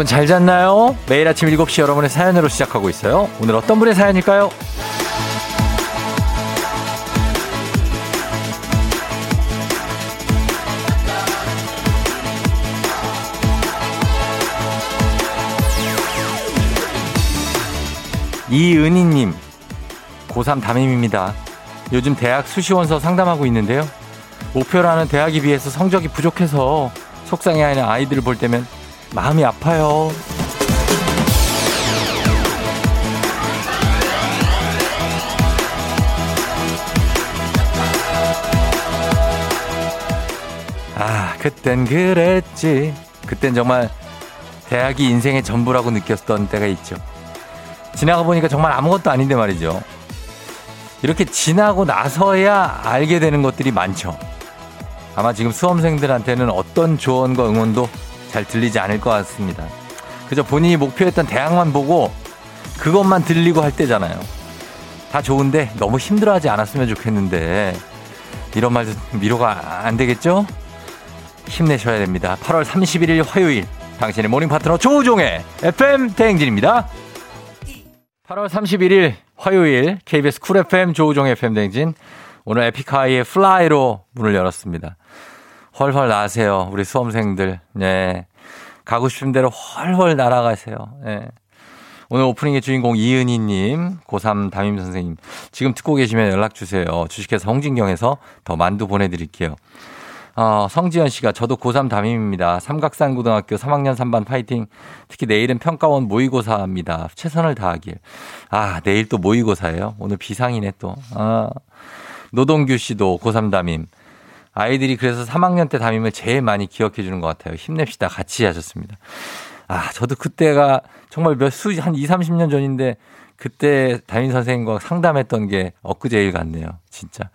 여러분 잘 잤나요? 매일 아침 7시 여러분의 사연으로 시작하고 있어요. 오늘 어떤 분의 사연일까요? 이은희님, 고3 담임입니다. 요즘 대학 수시원서 상담하고 있는데요. 목표라는 대학에 비해서 성적이 부족해서 속상해하는 아이들을 볼 때면 마음이 아파요. 아, 그땐 그랬지. 그땐 정말 대학이 인생의 전부라고 느꼈던 때가 있죠. 지나가 보니까 정말 아무것도 아닌데 말이죠. 이렇게 지나고 나서야 알게 되는 것들이 많죠. 아마 지금 수험생들한테는 어떤 조언과 응원도 잘 들리지 않을 것 같습니다. 그저 본인이 목표했던 대학만 보고 그것만 들리고 할 때잖아요. 다 좋은데 너무 힘들어하지 않았으면 좋겠는데 이런 말도 위로가 안 되겠죠? 힘내셔야 됩니다. 8월 31일 화요일 당신의 모닝 파트너 조우종의 FM 대행진입니다. 8월 31일 화요일 KBS 쿨 FM 조우종의 FM 대행진 오늘 에픽하이의 Fly로 문을 열었습니다. 훨훨 나세요. 우리 수험생들. 네. 가고 싶은 대로 훨훨 날아가세요. 네. 오늘 오프닝의 주인공 이은희님, 고3 담임 선생님. 지금 듣고 계시면 연락 주세요. 주식회사 홍진경에서 더 만두 보내드릴게요. 어, 성지현 씨가 저도 고3 담임입니다. 삼각산 고등학교 3학년 3반 파이팅. 특히 내일은 평가원 모의고사입니다. 최선을 다하길. 아, 내일 또 모의고사예요. 오늘 비상이네 또. 아. 노동규 씨도 고3 담임. 아이들이 그래서 3학년 때 담임을 제일 많이 기억해 주는 것 같아요. 힘냅시다. 같이 하셨습니다. 아, 저도 그때가 정말 몇 수, 한 2, 30년 전인데 그때 담임 선생님과 상담했던 게 엊그제일 같네요. 진짜.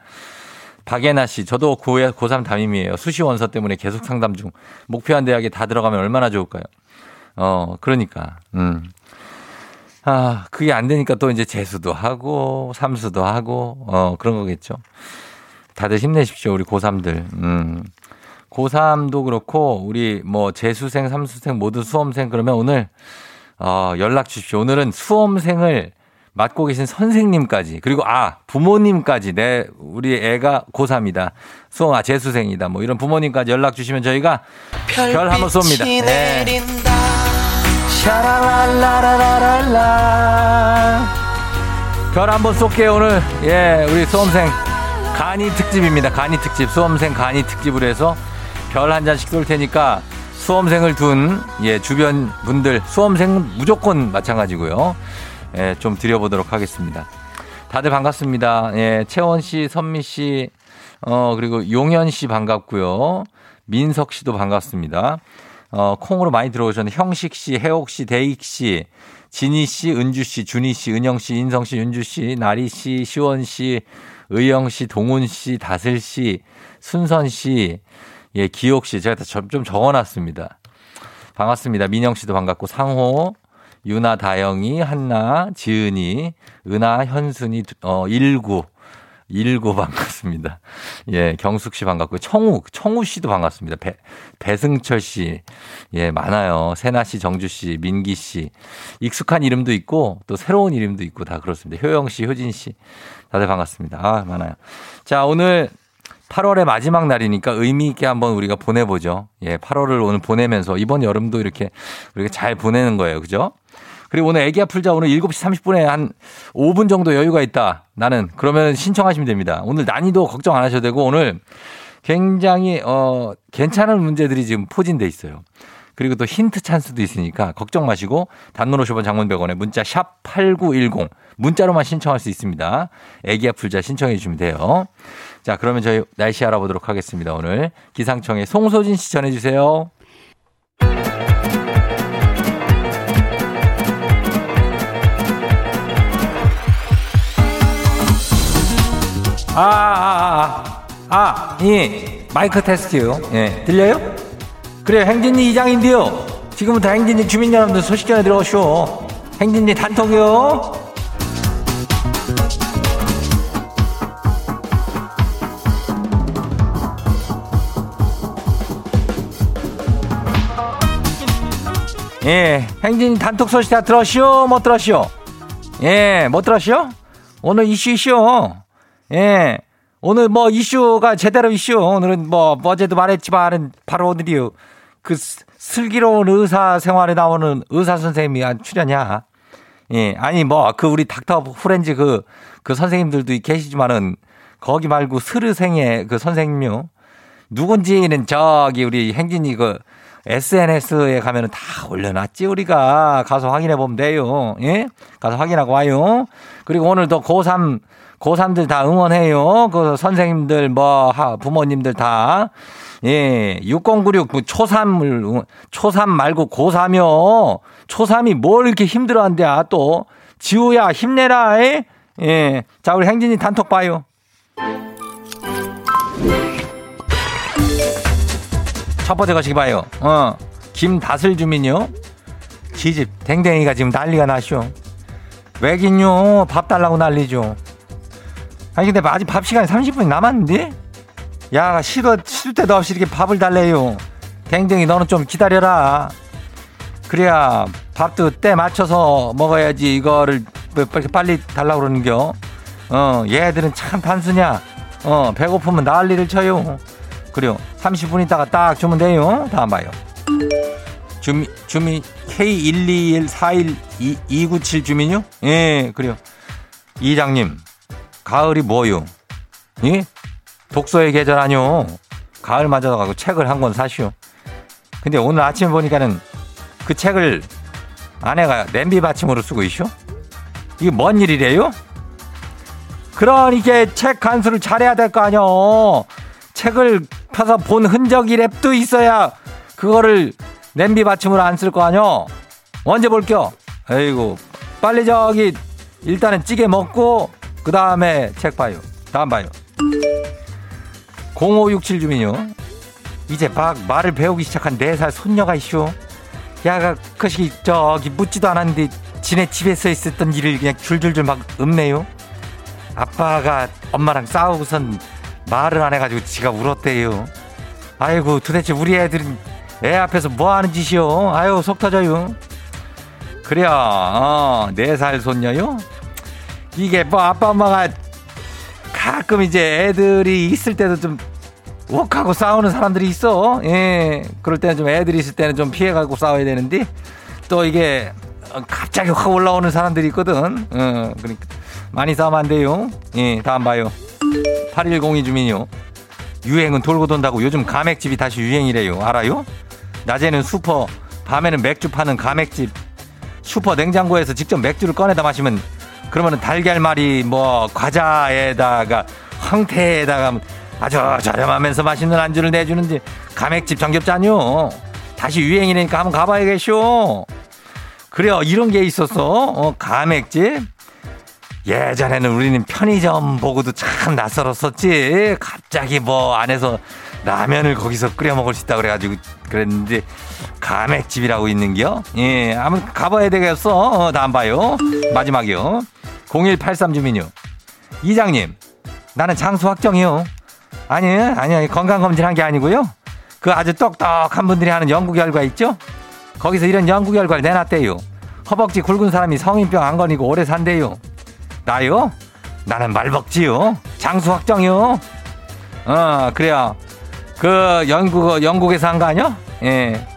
박예나 씨, 저도 고, 고3 담임이에요. 수시 원서 때문에 계속 상담 중. 목표한 대학에 다 들어가면 얼마나 좋을까요? 어, 그러니까, 음. 아, 그게 안 되니까 또 이제 재수도 하고, 삼수도 하고, 어, 그런 거겠죠. 다들 힘내십시오, 우리 고3들. 음. 고3도 그렇고, 우리 뭐 재수생, 삼수생 모두 수험생 그러면 오늘, 어, 연락 주십시오. 오늘은 수험생을 맡고 계신 선생님까지, 그리고 아, 부모님까지, 내, 우리 애가 고3이다. 수험, 아, 재수생이다. 뭐 이런 부모님까지 연락 주시면 저희가 별 한번 쏩니다. 네. 샤라랄라라라라. 별 한번 쏠게요, 오늘. 예, 우리 수험생. 간이 특집입니다. 간이 특집. 수험생 간이 특집으로 해서 별 한 잔씩 쏠 테니까 수험생을 둔, 예, 주변 분들, 수험생 무조건 마찬가지고요. 예, 좀 드려보도록 하겠습니다. 다들 반갑습니다. 예, 채원 씨, 선미 씨, 어, 그리고 용현 씨 반갑고요. 민석 씨도 반갑습니다. 어, 콩으로 많이 들어오셨는데 형식 씨, 해옥 씨, 대익 씨, 진희 씨, 은주 씨, 준희 씨, 은영 씨, 인성 씨, 윤주 씨, 나리 씨, 시원 씨, 의영 씨, 동훈 씨, 다슬 씨, 순선 씨, 예, 기옥 씨, 제가 좀 적어놨습니다. 반갑습니다. 민영 씨도 반갑고, 상호, 유나, 다영이, 한나, 지은이, 은하, 현순이, 어, 일구, 일구 반갑습니다. 예, 경숙 씨 반갑고, 청우, 청우 씨도 반갑습니다. 배, 배승철 씨, 예, 많아요. 세나 씨, 정주 씨, 민기 씨. 익숙한 이름도 있고, 또 새로운 이름도 있고, 다 그렇습니다. 효영 씨, 효진 씨. 다들 반갑습니다. 아, 많아요. 자, 오늘 8월의 마지막 날이니까 의미 있게 한번 우리가 보내보죠. 예, 8월을 오늘 보내면서 이번 여름도 이렇게 우리가 잘 보내는 거예요. 그죠? 그리고 오늘 애기야 풀자 오늘 7시 30분에 한 5분 정도 여유가 있다. 나는 그러면 신청하시면 됩니다. 오늘 난이도 걱정 안 하셔도 되고 오늘 굉장히 어 괜찮은 문제들이 지금 포진돼 있어요. 그리고 또 힌트 찬스도 있으니까 걱정 마시고 단문 50원 장문 100원에 문자 샵 8910 문자로만 신청할 수 있습니다. 애기야 풀자 신청해 주시면 돼요. 자, 그러면 저희 날씨 알아보도록 하겠습니다. 오늘 기상청에 송소진 씨 전해 주세요. 아, 아, 아, 아, 아, 예, 마이크 테스트요. 예, 들려요? 그래, 행진이 이장인데요. 지금부터 행진이 주민 여러분들 소식 전해 들어오쇼. 행진이 단톡이요. 예, 행진 단톡 소식 다 들었시오? 못 들었시오? 예, 못 들었시오? 오늘 이슈 이슈. 예, 오늘 뭐 이슈가 제대로 이슈. 오늘은 뭐 어제도 말했지만 바로 오늘이요. 그 슬기로운 의사 생활에 나오는 의사 선생님이 출연이야. 예, 아니 뭐 그 우리 닥터 프렌즈 그, 그 선생님들도 계시지만은 거기 말고 스르생의 그 선생님요. 누군지는 저기 우리 행진이 그 SNS에 가면은 다 올려놨지 우리가 가서 확인해 보면 돼요. 예? 가서 확인하고 와요. 그리고 오늘도 고3 고3들 다 응원해요. 그 선생님들 뭐 부모님들 다 예, 6096그 초3을 초3 말고 고3이요. 초3이 뭘 이렇게 힘들어 한대 또 지우야 힘내라. 에? 예. 자, 우리 행진이 단톡 봐요. 첫 번째 거시기 봐요. 어. 김다슬 주민요. 지집 댕댕이가 지금 난리가 나쇼. 왜긴요? 밥 달라고 난리죠. 아니 근데 아직 밥 시간이 30분이 남았는데? 야 시도 시도 때도 없이 이렇게 밥을 달래요. 댕댕이 너는 좀 기다려라. 그래야 밥도 때 맞춰서 먹어야지 이거를 이렇게 빨리 달라고 그러는겨. 어 얘들은 참 단순이야. 어 배고프면 난리를 쳐요. 그래요. 30분 있다가 딱 주면 돼요. 다음 봐요. 주미, 주미, K12141297 주민요? 예, 그래요. 이장님, 가을이 뭐요? 예? 독서의 계절 아니요. 가을 맞아서 가고 책을 한 권 사시오. 근데 오늘 아침에 보니까는 그 책을 아내가 냄비 받침으로 쓰고 있쇼? 이게 뭔 일이래요? 그러니까 책 간수를 잘해야 될 거 아니요. 책을 펴서 본 흔적이 랩도 있어야 그거를 냄비 받침으로 안 쓸 거 아뇨? 언제 볼게요? 에이구, 빨리 저기 일단은 찌개 먹고 그 다음에 책 봐요. 다음 봐요. 0567 주민요. 이제 막 말을 배우기 시작한 4살 손녀가 있쇼. 야가 그시 저기 묻지도 않았는데 지네 집에서 있었던 일을 그냥 줄줄줄 막 읊네요. 아빠가 엄마랑 싸우고선 말을 안 해가지고 지가 울었대요. 아이고 도대체 우리 애들은 애 앞에서 뭐 하는 짓이요? 아유 속 터져요. 그래요. 어, 네살 손녀요? 이게 뭐 아빠 엄마가 가끔 이제 애들이 있을 때도 좀 욱하고 싸우는 사람들이 있어. 예. 그럴 때는 좀 애들이 있을 때는 좀 피해가고 싸워야 되는데 또 이게 갑자기 확 올라오는 사람들이 있거든. 어, 그러니까 많이 싸우면 안 돼요. 예. 다음 봐요. 8102 주민요. 유행은 돌고 돈다고 요즘 가맥집이 다시 유행이래요. 알아요? 낮에는 슈퍼, 밤에는 맥주 파는 가맥집. 슈퍼 냉장고에서 직접 맥주를 꺼내다 마시면 그러면은 달걀말이 뭐 과자에다가 황태에다가 아주 저렴하면서 맛있는 안주를 내주는지 가맥집 정겹잖요. 다시 유행이니까 한번 가봐야겠쇼. 그래요. 이런 게 있었어. 어, 가맥집. 예전에는 우리는 편의점 보고도 참 낯설었었지. 갑자기 뭐 안에서 라면을 거기서 끓여 먹을 수 있다 그래가지고 그랬는데 가맥집이라고 있는겨. 예, 한번 가봐야 되겠어. 어, 다음 봐요. 마지막이요. 0183 주민요. 이장님, 나는 장수 확정이요. 아니, 아니, 건강검진 한 게 아니고요. 그 아주 똑똑한 분들이 하는 연구 결과 있죠? 거기서 이런 연구 결과를 내놨대요. 허벅지 굵은 사람이 성인병 안 걸리고 오래 산대요. 나요? 나는 말먹지요. 장수 확정이요. 어, 그래요. 그 영국 영국에서 한 거 아니야? 예.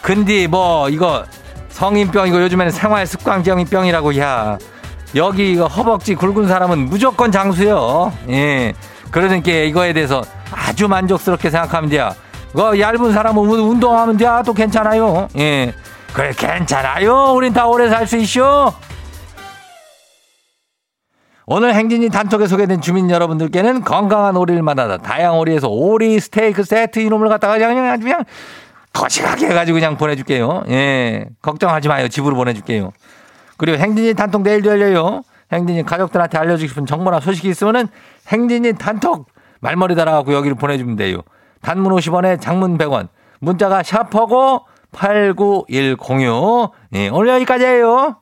근데 뭐 이거 성인병 이거 요즘에는 생활 습관적인 병이라고 야. 여기 이거 허벅지 굵은 사람은 무조건 장수요. 예. 그러니까 이거에 대해서 아주 만족스럽게 생각하면 돼요. 그 얇은 사람은 운동하면 돼. 또 괜찮아요. 예. 그래 괜찮아요. 우린 다 오래 살 수 있쇼. 오늘 행진이 단톡에 소개된 주민 여러분들께는 건강한 오리를 만나다 다양한 오리에서 오리 스테이크 세트 이놈을 갖다가 그냥 그냥, 거시하게 해가지고 그냥 보내줄게요. 예, 걱정하지 마요. 집으로 보내줄게요. 그리고 행진이 단톡 내일도 열려요. 행진이 가족들한테 알려주고 싶은 정보나 소식이 있으면은 행진이 단톡 말머리 달아갖고 여기를 보내주면 돼요. 단문 50원에 장문 100원. 문자가 샤퍼고 89106. 예, 오늘 여기까지예요.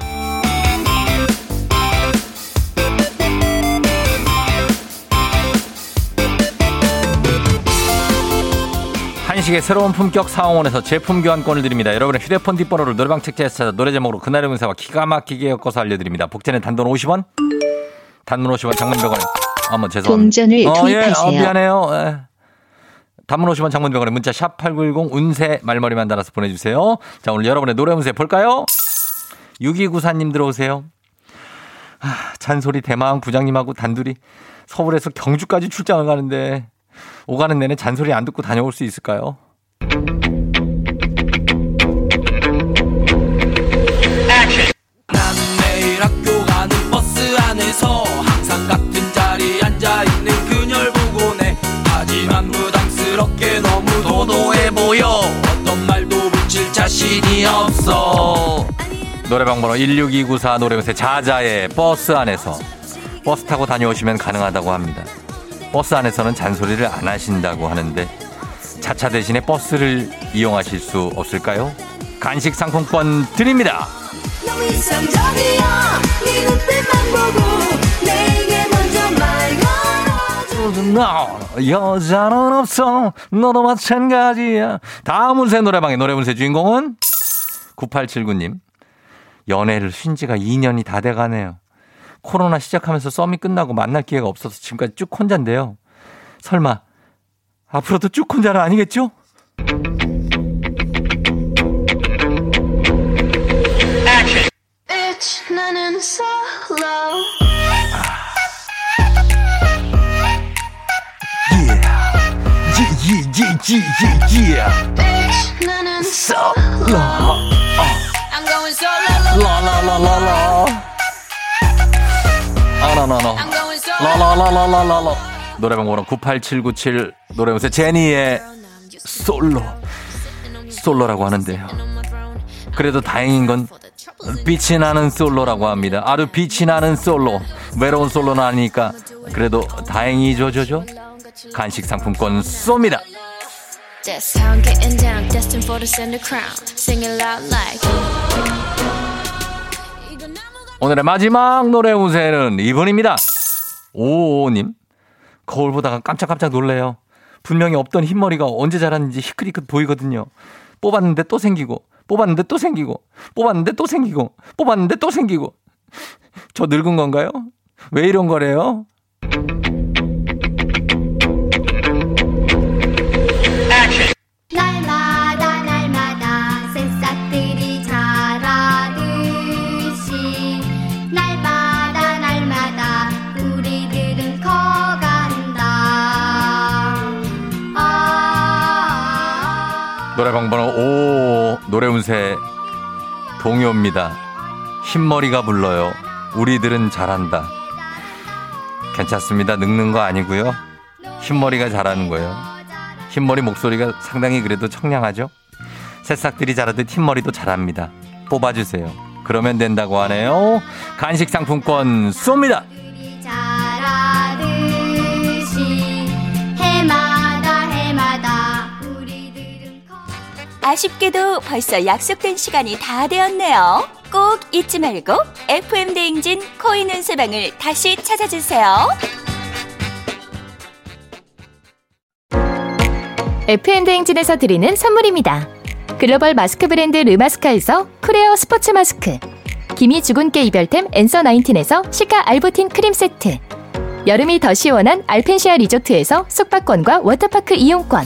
한식의 새로운 품격 사옹원에서 제품 교환권을 드립니다. 여러분의 휴대폰 뒷번호를 노래방 책자에서 찾아 노래 제목으로 그날의 운세와 기가 막히게 엮어서 알려드립니다. 복채는 단돈 50원, 단문 50원, 장문병원에 어머 죄송합니다. 동전을 어, 예, 투입하세요. 어, 미안해요. 예. 단문 50원 장문병원에 문자 샵 8910 운세 말머리만 달아서 보내주세요. 자 오늘 여러분의 노래 운세 볼까요? 6294님 들어오세요. 아, 잔소리 대마왕 부장님하고 단둘이 서울에서 경주까지 출장을 가는데 오가는 내내 잔소리 안 듣고 다녀올 수 있을까요? 노래방 번호 16294 노래 운세 자자의 버스 안에서 버스 타고 다녀오시면 가능하다고 합니다. 버스 안에서는 잔소리를 안 하신다고 하는데 자차 대신에 버스를 이용하실 수 없을까요? 간식 상품권 드립니다. 너무 이상적이야. 네 눈빛만 보고 내게 먼저 말 걸어줘. 너 여자는 없어. 너도 마찬가지야. 다음 운세 노래방의 노래 운세 주인공은 9879님. 연애를 쉰 지가 2년이 다 돼가네요 코로나 시작하면서 썸이 끝나고 만날 기회가 없어서 지금까지 쭉 혼자인데요. 설마 앞으로도 쭉 혼자는 아니겠죠? 라 라라라라. 라라라라라라. 노래방 번호 98797 노래 보세요. 제니의 솔로. 솔로라고 하는데요. 그래도 다행인 건 빛이 나는 솔로라고 합니다. 아주 빛이 나는 솔로. 외로운 솔로는 아니니까 그래도 다행이죠 조죠 간식 상품권 쏩니다. That's how I'm getting down, destined for the center crown. Sing it loud like. 오늘의 마지막 노래 운세는 이분입니다. 오오님. 거울 보다가 깜짝깜짝 놀래요. 분명히 없던 흰머리가 언제 자랐는지 희끗희끗 보이거든요. 뽑았는데 또 생기고, 뽑았는데 또 생기고, 뽑았는데 또 생기고, 뽑았는데 또 생기고. 저 늙은 건가요? 왜 이런 거래요? 노래방 번호 5 노래 운세 동요입니다. 흰머리가 불러요. 우리들은 잘한다. 괜찮습니다. 늙는 거 아니고요. 흰머리가 잘하는 거예요. 흰머리 목소리가 상당히 그래도 청량하죠? 새싹들이 자라듯 흰머리도 잘합니다. 뽑아주세요. 그러면 된다고 하네요. 간식 상품권 쏩니다. 아쉽게도 벌써 약속된 시간이 다 되었네요. 꼭 잊지 말고 FM 대행진 코인 운세방을 다시 찾아주세요. FM 대행진에서 드리는 선물입니다. 글로벌 마스크 브랜드 르마스카에서 크레어 스포츠 마스크, 기미 주근깨 이별템 앤서 19에서 시카 알부틴 크림 세트, 여름이 더 시원한 알펜시아 리조트에서 숙박권과 워터파크 이용권,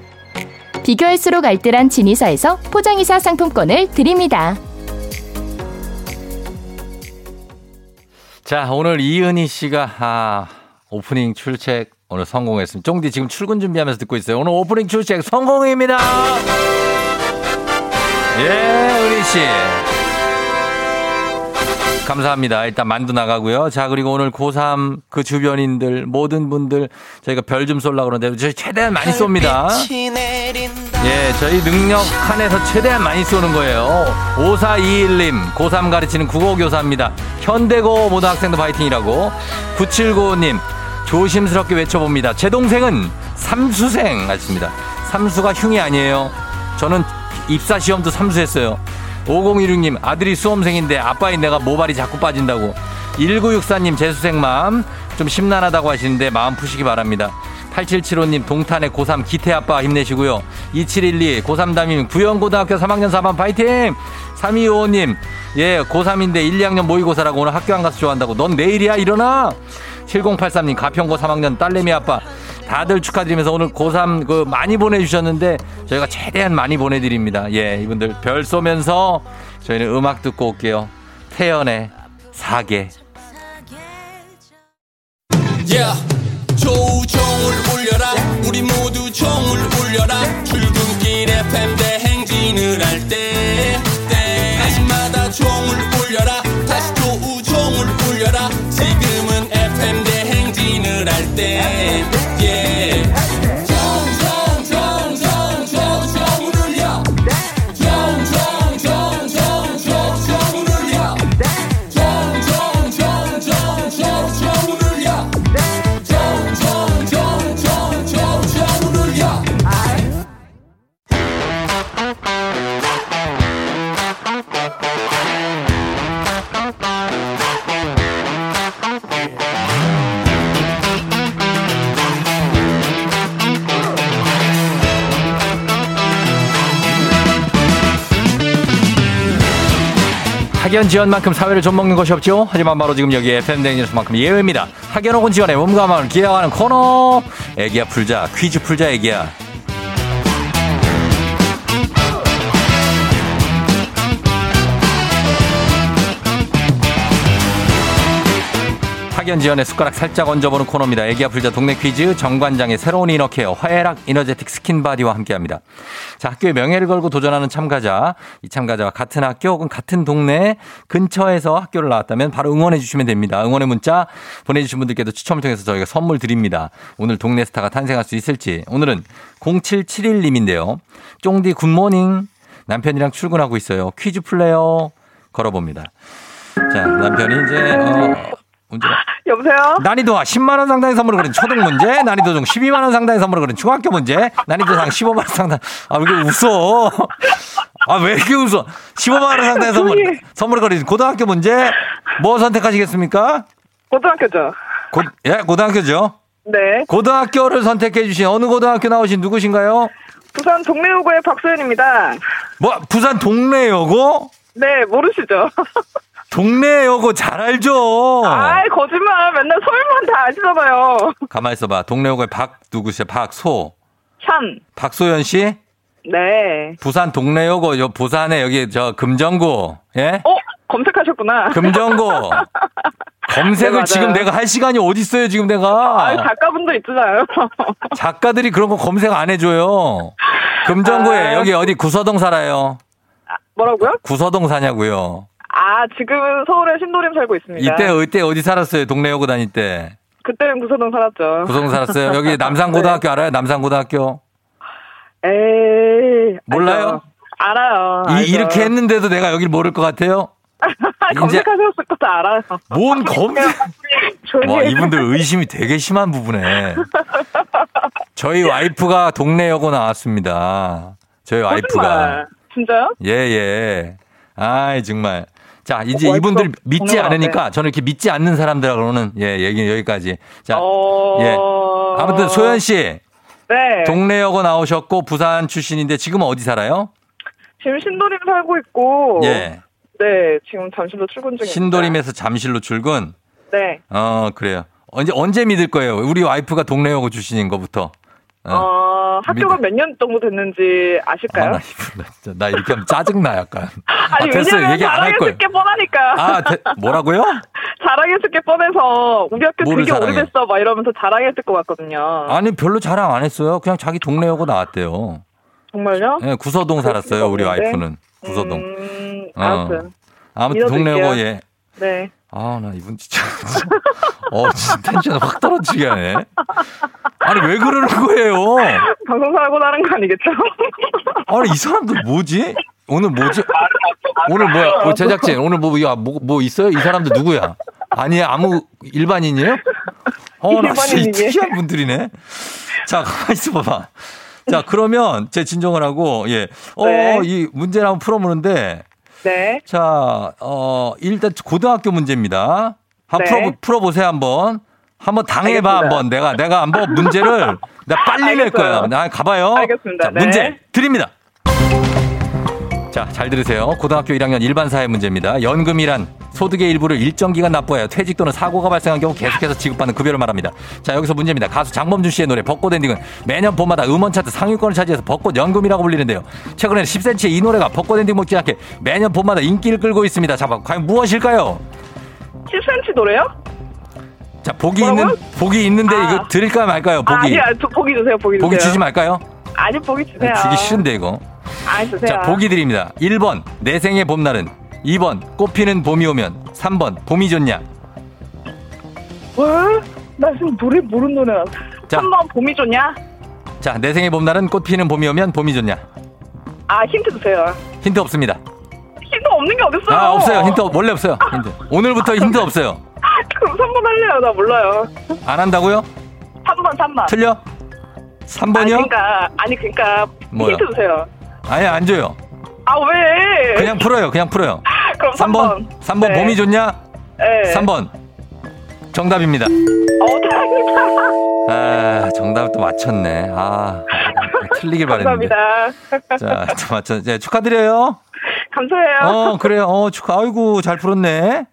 비교할수록 알뜰한 진이사에서 포장이사 상품권을 드립니다. 자, 오늘 이은희 씨가, 아, 오프닝 출첵 오늘 성공했습니다. 쫑디 지금 출근 준비하면서 듣고 있어요. 오늘 오프닝 출첵 성공입니다! 예, 은희 씨. 감사합니다. 일단 만두 나가고요. 자, 그리고 오늘 고3 그 주변인들, 모든 분들 저희가 별 좀 쏠라 그러는데 저희 최대한 많이 쏩니다. 예, 저희 능력 한에서 최대한 많이 쏘는 거예요. 5421님, 고3 가르치는 국어교사입니다. 현대고 모든 학생도 파이팅이라고. 9795님, 조심스럽게 외쳐봅니다. 제 동생은 삼수생 하십니다. 삼수가 흉이 아니에요. 저는 입사 시험도 삼수했어요. 5016님, 아들이 수험생인데 아빠인 내가 모발이 자꾸 빠진다고. 1964님, 재수생 마음. 좀 심란하다고 하시는데 마음 푸시기 바랍니다. 8775님, 동탄의 고3 기태 아빠 힘내시고요. 2712, 고3 담임 구영고등학교 3학년 4반 파이팅! 3255님, 예, 고3인데 1, 2학년 모의고사라고 오늘 학교 안 가서 좋아한다고. 넌 내일이야? 일어나! 7083님, 가평고 3학년 딸내미 아빠. 다들 축하드리면서 오늘 고3 그 많이 보내주셨는데 저희가 최대한 많이 보내드립니다. 예, 이분들 별 쏘면서 저희는 음악 듣고 올게요. 태연의 사계. 울려라. 출근길 FM 학연 지연만큼 사회를 좀 먹는 것이 없죠. 하지만 바로 지금 여기 FM 댕진에서만큼 예외입니다. 학연 혹은 지연에 몸과 마음을 기대하는 코너. 애기야 풀자 퀴즈 풀자 애기야. 학연 지연에 숟가락 살짝 얹어보는 코너입니다. 애기야 풀자 동네 퀴즈 정관장의 새로운 inner care 화애락 이너제틱 스킨바디와 함께합니다. 자 학교의 명예를 걸고 도전하는 참가자 이 참가자와 같은 학교 혹은 같은 동네 근처에서 학교를 나왔다면 바로 응원해 주시면 됩니다. 응원의 문자 보내주신 분들께도 추첨을 통해서 저희가 선물 드립니다. 오늘 동네 스타가 탄생할 수 있을지 오늘은 0771님인데요. 쫑디 good morning 남편이랑 출근하고 있어요. 퀴즈 풀려고 걸어봅니다. 자 남편이 이제 어 문제가 여보세요? 난이도가 10만 원 상당의 선물이 걸린 초등 문제, 난이도 중 12만 원 상당의 선물이 걸린 중학교 문제, 난이도 상 15만 원 상당. 아, 왜 이렇게 웃어? 아, 왜 이렇게 웃어? 15만 원 상당의 선물, 선물을 그린 고등학교 문제, 뭐 선택하시겠습니까? 고등학교죠. 고, 예, 고등학교죠. 네. 고등학교를 선택해 주신 어느 고등학교 나오신 누구신가요? 부산 동래요고의 박소연입니다. 뭐, 부산 동래여고? 네, 모르시죠? 동래여고 잘 알죠? 아이, 거짓말. 맨날 서울만 다 아시잖아요. 가만 있어봐. 동래여고의 박 누구세요? 박소. 참. 박소연 씨? 네. 부산 동래여고 요 부산에 여기 저 금정구 예 어? 검색하셨구나. 금정구 검색을 네. 지금 내가 할 시간이 어디 있어요 지금 내가 아유, 작가분도 있잖아요. 작가들이 그런 거 검색 안 해줘요 금정구에 아. 여기 어디 구서동 살아요 뭐라고요? 구서동 사냐고요 아, 지금은 서울에 신도림 살고 있습니다. 이때 이때 어디 살았어요 동래여고 다닐 때그 그때는 구서동 살았죠. 구성 살았어요. 여기 남산고등학교 알아요? 남산고등학교. 에이. 몰라요? 알아요. 이. 이렇게 했는데도 내가 여기를 모를 것 같아요? 검색하셨을 것도 알아요. 뭔 검색? 와, 해. 이분들 의심이 되게 심한 부분에. 저희 와이프가 동네 여고 나왔습니다. 저희 와이프가. 거짓말. 진짜요? 예, 예. 아이, 정말. 자, 이제 와이프가 이분들 믿지 동네 않으니까 저는 이렇게 믿지 않는 사람들하고는 예, 얘기 여기까지. 자, 어... 예. 아무튼 소연 씨, 네. 동네 여고 나오셨고 부산 출신인데 지금은 어디 살아요? 지금 신도림 살고 있고. 예. 네, 지금 잠실로 출근 중입니다. 신도림에서 잠실로 출근. 네. 어, 그래요. 언제, 언제 믿을 거예요? 우리 와이프가 동네 여고 출신인 거부터. 어. 어, 학교가 몇 년 정도 됐는지 아, 아실까요? 나, 이거, 나 진짜, 나 이렇게 하면 짜증나, 약간. 아니, 아, 됐어요. 얘기 안할 자랑했을 거예요. 게 뻔하니까. 아, 대- 뭐라고요? 자랑했을 게 뻔해서 우리 학교 되게 자랑해? 오래됐어 막 이러면서 자랑했을 것 같거든요. 아니, 별로 자랑 안 했어요. 그냥 자기 동네 여고 나왔대요. 정말요? 예, 구서동 살았어요, 우리? 와이프는. 구서동. 음, 어. 아무튼 동네 믿어드릴게요. 여고, 예. 네. 아, 나 이분 진짜. 어, 진짜 텐션 확 떨어지게 하네. 아니, 왜 그러는 거예요? 방송사고 나는 거 아니겠죠? 아니, 이 사람들 뭐지? 오늘 뭐지? 오늘 뭐야? 어, 제작진, 오늘 뭐, 야, 뭐, 뭐 있어요? 이 사람들 누구야? 아니, 아무 일반인이에요? 어, 나 진짜. 특이한 분들이네. 자, 가만히 있어봐봐. 자, 그러면 제 진정을 하고, 예. 어, 네. 이 문제를 한번 풀어보는데, 네. 자, 어, 일단 고등학교 문제입니다. 한번 네. 풀어, 풀어 보세요, 한번. 한번 당해봐, 알겠습니다. 한번. 내가, 내가 한번 문제를, 나 빨리 낼 알겠어요. 거야. 나 가봐요. 알겠습니다. 자, 네. 문제 드립니다. 자, 잘 들으세요. 고등학교 1학년 일반 사회 문제입니다. 연금이란 소득의 일부를 일정 기간 납부하여 퇴직 또는 사고가 발생한 경우 계속해서 지급받는 급여를 말합니다. 자, 여기서 문제입니다. 가수 장범준 씨의 노래 벚꽃 엔딩은 매년 봄마다 음원 차트 상위권을 차지해서 벚꽃 연금이라고 불리는데요. 최근에는 10cm의 이 노래가 벚꽃 엔딩 못지않게 매년 봄마다 인기를 끌고 있습니다. 자, 과연 무엇일까요? 10cm 노래요? 자, 보기 뭐라고요? 있는 보기 있는데 아. 이거 드릴까요, 말까요? 보기. 아, 아니야, 저 보기 주세요, 보기 주세요. 보기 주지 말까요? 아니, 보기 주세요. 주기 싫은데 이거. 아니, 주세요. 자, 보기 드립니다. 1번, 내 생의 봄날은. 2번, 꽃피는 봄이 오면. 3번, 봄이 좋냐. 와? 나 지금 노래 모르는 노래 나. 자. 한번 봄이 좋냐? 자, 내 생의 봄날은 꽃피는 봄이 오면 봄이 좋냐. 아, 힌트 주세요. 힌트 없습니다. 힌트 없는 게 어딨어요? 아, 없어요. 힌트, 없- 원래 없어요. 힌트. 오늘부터 힌트 없어요. 그럼 3번 할래요. 나 몰라요. 안 한다고요? 3번, 3번. 틀려? 아니, 3번이요? 그러니까, 아니, 그러니까 뭐요? 힌트 주세요. 아니, 안 줘요. 아, 왜? 그냥 풀어요. 그냥 풀어요. 그럼 3번. 3번. 3번 네. 봄이 좋냐? 네. 3번. 정답입니다. 어, 다행이다. 아, 정답을 또 맞췄네. 아, 틀리길 바랬는데. 감사합니다. 자, 또 맞췄, 네, 축하드려요. 감사해요. 어, 그래요. 어, 축하. 아이고, 잘 풀었네.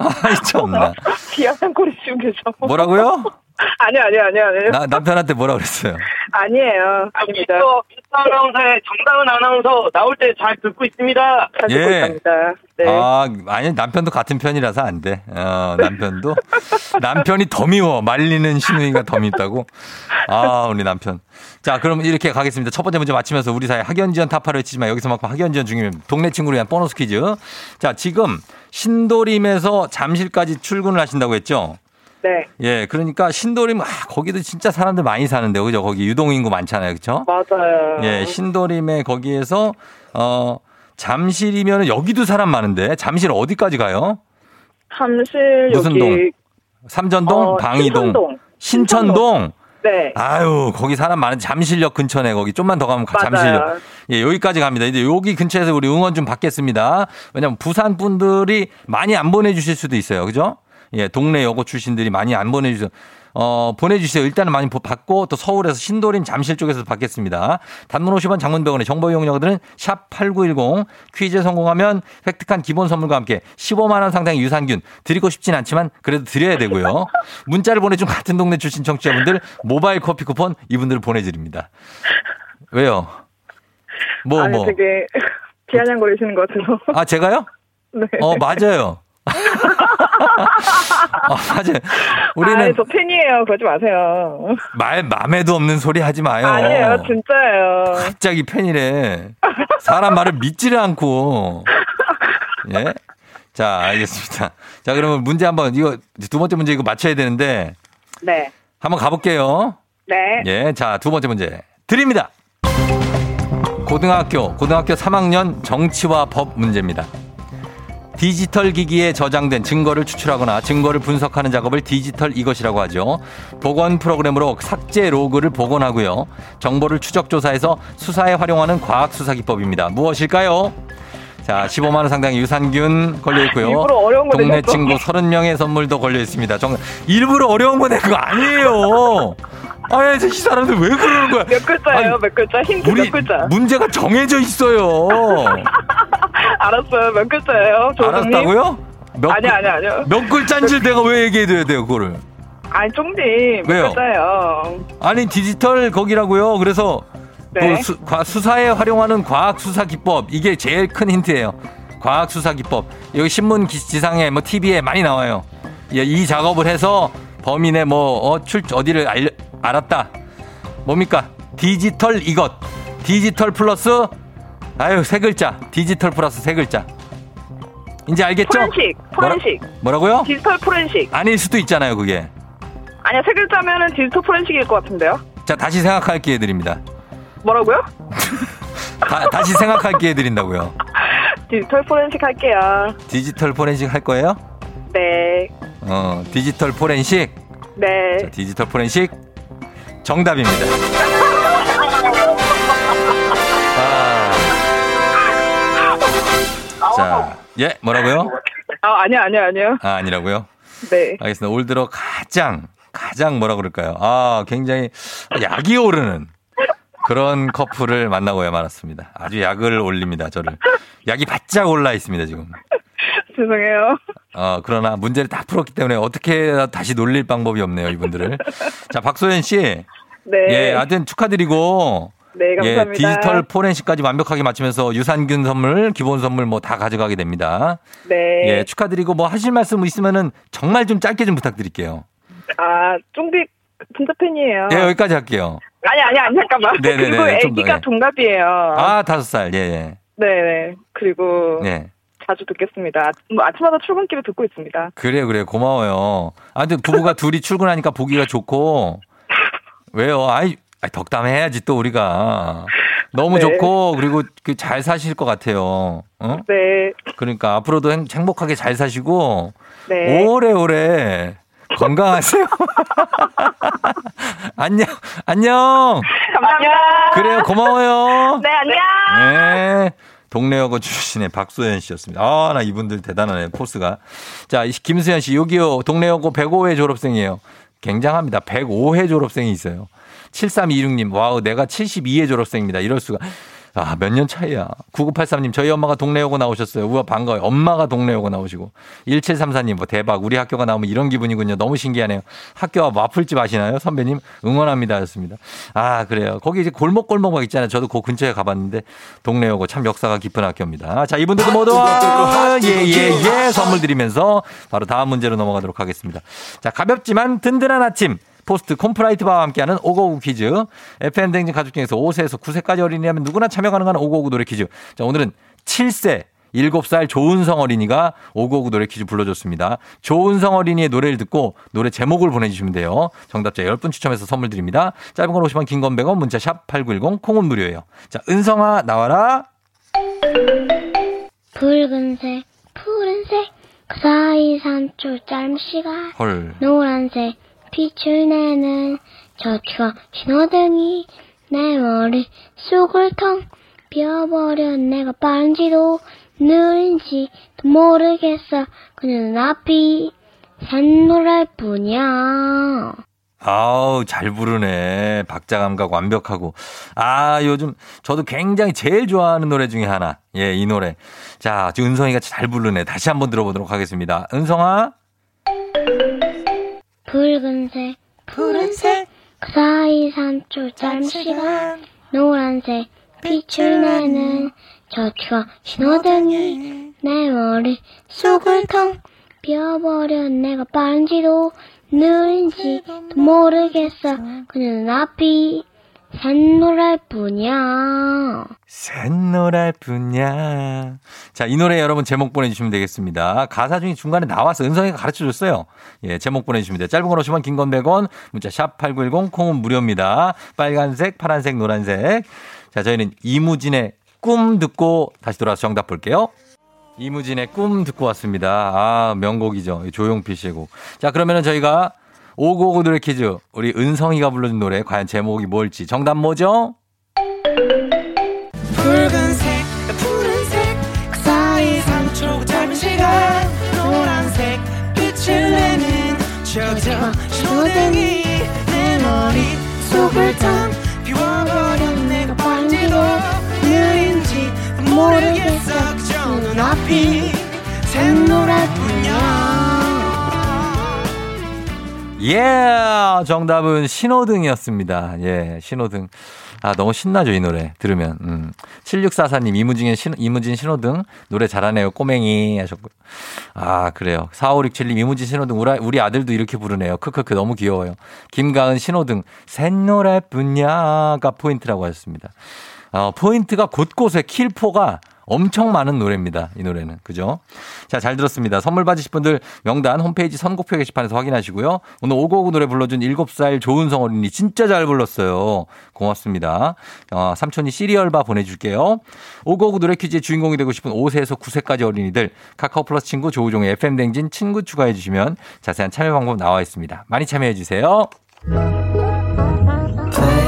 아이, 참나. 비하한 꼴이 지금 계셔. 뭐라고요? 아니요, 아니요, 아니요, 아니요. 나, 남편한테 뭐라 그랬어요? 아니에요. 아닙니다. 아나운서의 정다은 아나운서 나올 때 잘 듣고 있습니다. 잘 듣고 예. 있습니다. 네. 아, 아니, 남편도 같은 편이라서 안 돼. 어, 남편도. 남편이 더 미워. 말리는 신우이가 더 밉다고. 아, 우리 남편. 자, 그럼 이렇게 가겠습니다. 첫 번째 문제 맞히면서 우리 사회 학연지원 타파를 외치지만 여기서만큼 학연지원 중이면 동네 친구를 위한 보너스 퀴즈. 자, 지금 신도림에서 잠실까지 출근을 하신다고 했죠? 네. 예, 그러니까 신도림, 아, 거기도 진짜 사람들 많이 사는데, 그죠? 거기 유동인구 많잖아요. 그쵸? 맞아요. 예, 신도림에 거기에서, 어, 잠실이면 여기도 사람 많은데, 잠실 어디까지 가요? 잠실 무슨 여기 동? 삼전동? 어, 방이동? 신천동. 신천동? 네. 아유, 거기 사람 많은 잠실역 근처네. 거기 좀만 더 가면 가- 맞아요. 잠실역. 예, 여기까지 갑니다. 이제 여기 근처에서 우리 응원 좀 받겠습니다. 왜냐면 부산 분들이 많이 안 보내 주실 수도 있어요. 그죠? 예, 동네 여고 출신들이 많이 안 보내주세요. 어, 보내주세요. 일단은 많이 보- 받고 또 서울에서 신도림 잠실 쪽에서 받겠습니다. 단문 50원 장문병원의 정보 이용료들은 샵8910 퀴즈 성공하면 획득한 기본 선물과 함께 15만 원 상당의 유산균 드리고 싶진 않지만 그래도 드려야 되고요. 문자를 보내준 같은 동네 출신 청취자분들 모바일 커피 쿠폰 이분들 보내드립니다. 왜요? 뭐, 아니 뭐. 되게 비아냥거리시는 것 같아서. 아, 제가요? 네. 어, 맞아요. 아, 맞아요. 우리는 아니, 저 팬이에요. 그러지 마세요. 말, 맘에도 없는 소리 하지 마요. 아니에요. 진짜예요. 갑자기 팬이래. 사람 말을 믿지를 않고. 예? 자, 알겠습니다. 자, 그러면 문제 한번, 이거, 두 번째 문제 이거 맞춰야 되는데, 네. 한번 가볼게요. 네. 예, 자, 두 번째 문제 드립니다. 고등학교, 고등학교 3학년 정치와 법 문제입니다. 디지털 기기에 저장된 증거를 추출하거나 증거를 분석하는 작업을 디지털 이것이라고 하죠. 복원 프로그램으로 삭제 로그를 복원하고요. 정보를 추적 조사해서 수사에 활용하는 과학 수사 기법입니다. 무엇일까요? 자, 15만 원 상당의 유산균 걸려 있고요. 일부러 어려운 거 동네. 친구 30명의 선물도 걸려 있습니다. 정, 일부러 어려운 거 낸 거 아니에요. 아, 이 사람들 왜 그러는 거야? 몇 글자예요? 아니, 몇 글자? 힌트 우리 몇 글자? 문제가 정해져 있어요. 알았어요. 몇 글자예요? 조선님? 알았다고요? 몇, 아니, 아니, 아니요. 몇 글자인지 내가 왜 얘기해줘야 돼요, 그거를? 아니, 쫑님. 몇 왜요? 글자예요? 아니, 디지털 거기라고요. 그래서 네. 그 수, 과- 수사에 활용하는 과학 수사 기법 이게 제일 큰 힌트예요. 과학 수사 기법 여기 신문 기- 지상에 뭐 TV에 많이 나와요. 예, 이 작업을 해서 범인의 뭐 어, 출 어디를 알, 알았다. 뭡니까? 디지털 이것. 디지털 플러스 아유 세 글자. 디지털 플러스 세 글자. 이제 알겠죠? 포렌식, 포렌식. 뭐라고요, 디지털 포렌식. 아닐 수도 있잖아요, 그게. 아니야, 세 글자면은 디지털 포렌식일 것 같은데요? 자, 다시 생각할 기회 드립니다. 뭐라고요? 다, 다시 생각할 기회 드린다고요. 디지털 포렌식 할게요. 디지털 포렌식 할 거예요? 네. 어, 디지털 포렌식. 네. 자, 디지털 포렌식 정답입니다. 자, 예, 뭐라고요? 아, 아니요, 아니요, 아니요. 아, 아니라고요? 네. 알겠습니다. 올 들어 가장, 가장 뭐라 그럴까요? 아, 굉장히 약이 오르는 그런 커플을 만나고야 말았습니다. 아주 약을 올립니다, 저를. 약이 바짝 올라 있습니다, 지금. 죄송해요. 어, 그러나 문제를 다 풀었기 때문에 어떻게 다시 놀릴 방법이 없네요, 이분들을. 자, 박소연 씨. 네. 예, 하여튼 축하드리고. 네, 감사합니다. 예, 디지털 포렌식까지 완벽하게 맞추면서 유산균 선물, 기본 선물 뭐 다 가져가게 됩니다. 네. 예, 축하드리고 뭐 하실 말씀 있으면은 정말 좀 짧게 좀 부탁드릴게요. 아, 쫑디 진짜 팬이에요. 예, 여기까지 할게요. 아니, 아니, 아니, 잠깐만. 네네네, 그리고 애기가 예. 동갑이에요. 아, 다섯 살, 예, 예. 네네. 그리고 예. 자주 듣겠습니다. 뭐 아침마다 출근길에 듣고 있습니다. 그래요, 그래요. 고마워요. 아, 근데 부부가 둘이 출근하니까 보기가 좋고. 왜요? 아이, 덕담해야지 또 우리가. 너무 네. 좋고, 그리고 그잘 사실 것 같아요. 어? 네. 그러니까 앞으로도 행, 행복하게 잘 사시고, 네. 오래오래 건강하세요. 안녕, 안녕. 안녕. 그래요, 고마워요. 네, 안녕. 네. 동래여고 출신의 박소연 씨였습니다. 아, 나 이분들 대단하네, 포스가. 자, 이 김수현 씨, 여기요. 동래여고 105회 졸업생이에요. 굉장합니다. 105회 졸업생이 있어요. 7326님, wow, 내가 72회 졸업생입니다. 이럴 수가. 아, 몇 년 차이야. 9983님, 저희 엄마가 동래여고 나오셨어요. 우와, 반가워요. 엄마가 동래여고 나오시고. 1734님, 뭐 대박. 우리 학교가 나오면 이런 기분이군요. 너무 신기하네요. 학교 앞 와플집 아시나요? 선배님, 응원합니다. 하셨습니다. 아, 그래요. 거기 이제 골목골목 막 있잖아요. 저도 그 근처에 가봤는데, 동래여고 참 역사가 깊은 학교입니다. 자, 이분들도 모두, 와, 예, 예, 예. 선물 드리면서 바로 다음 문제로 넘어가도록 하겠습니다. 자, 가볍지만 든든한 아침. 포스트 콘푸라이트 바와 함께하는 오구오구 퀴즈. FM 댕진 가족 중에서 5세에서 9세까지 어린이라면 누구나 참여 가능한 오구오구 노래 퀴즈. 자, 오늘은 7세 7살 조은성 어린이가 오구오구 노래 퀴즈 불러줬습니다. 조은성 어린이의 노래를 듣고 노래 제목을 보내주시면 돼요. 정답자 10분 추첨해서 선물 드립니다. 짧은 건 50원, 긴건 100원, 문자 샵 8910, 콩은 무료예요. 자, 은성아, 나와라. 붉은색, 푸른색, 그 사이 산초 잠시가 헐. 노란색 빛을 내는 저 추억 신호등이 내 머리 쑥을 텅 비워버려 내가 빠른지도 느린지도 모르겠어 그녀는 앞이 샛노랄 뿐이야 아우, 잘 부르네. 박자 감각 완벽하고. 아, 요즘 저도 굉장히 제일 좋아하는 노래 중에 하나. 예, 이 노래. 자, 지금 은성이가 잘 부르네. 다시 한번 들어보도록 하겠습니다. 은성아. 붉은색 푸른색 그 사이 산초 잠시간 노란색 빛을 내는 저 추억 신호등이 내 머리 쑥을 텅 비워버려 내가 빠른지도 느린지도 모르겠어. 그녀는 앞이 샛노랄 뿐이야. 샛노랄 뿐이야. 자, 이 노래 여러분 제목 보내주시면 되겠습니다. 가사 중에 중간에 나와서 은성이가 가르쳐 줬어요. 예, 제목 보내주시면 돼요. 짧은 건 오시면 긴건 100원, 문자 샵8910, 콩은 무료입니다. 빨간색, 파란색, 노란색. 자, 저희는 이무진의 꿈 듣고 다시 돌아와서 정답 볼게요. 이무진의 꿈 듣고 왔습니다. 아, 명곡이죠. 조용필 곡. 자, 그러면은 저희가 오고오고 노래 퀴즈. 우리 은성이가 불러준 노래 과연 제목이 뭘지. 정답 뭐죠? 붉은색 푸른색 그 사이 3초 짧은 시간 노란색 빛을 내는 저저 신호등이 내 머릿속을 텅 비워버린 내가 반지도 느린지 모르겠어 그저 눈앞이 샛노랄 뿐이야 예! 정답은 신호등이었습니다. 예, 신호등. 아, 너무 신나죠, 이 노래. 들으면. 음. 7644님, 이무진의 신, 이무진 신호등. 노래 잘하네요, 꼬맹이. 하셨고. 아, 그래요. 4567님, 이무진 신호등. 우리, 우리 아들도 이렇게 부르네요. 크크크, 너무 귀여워요. 김가은 신호등. 샛노랄 뿐야가 포인트라고 하셨습니다. 어, 포인트가 곳곳에 킬포가 엄청 많은 노래입니다. 이 노래는. 그죠? 자, 잘 들었습니다. 선물 받으실 분들 명단 홈페이지 선곡표 게시판에서 확인하시고요. 오늘 오고오고 노래 불러준 7살 조은성 어린이 진짜 잘 불렀어요. 고맙습니다. 어, 삼촌이 시리얼바 보내줄게요. 오고오고 노래 퀴즈의 주인공이 되고 싶은 5세에서 9세까지 어린이들 카카오 플러스 친구 조우종의 FM댕진 친구 추가해 주시면 자세한 참여 방법 나와 있습니다. 많이 참여해 주세요.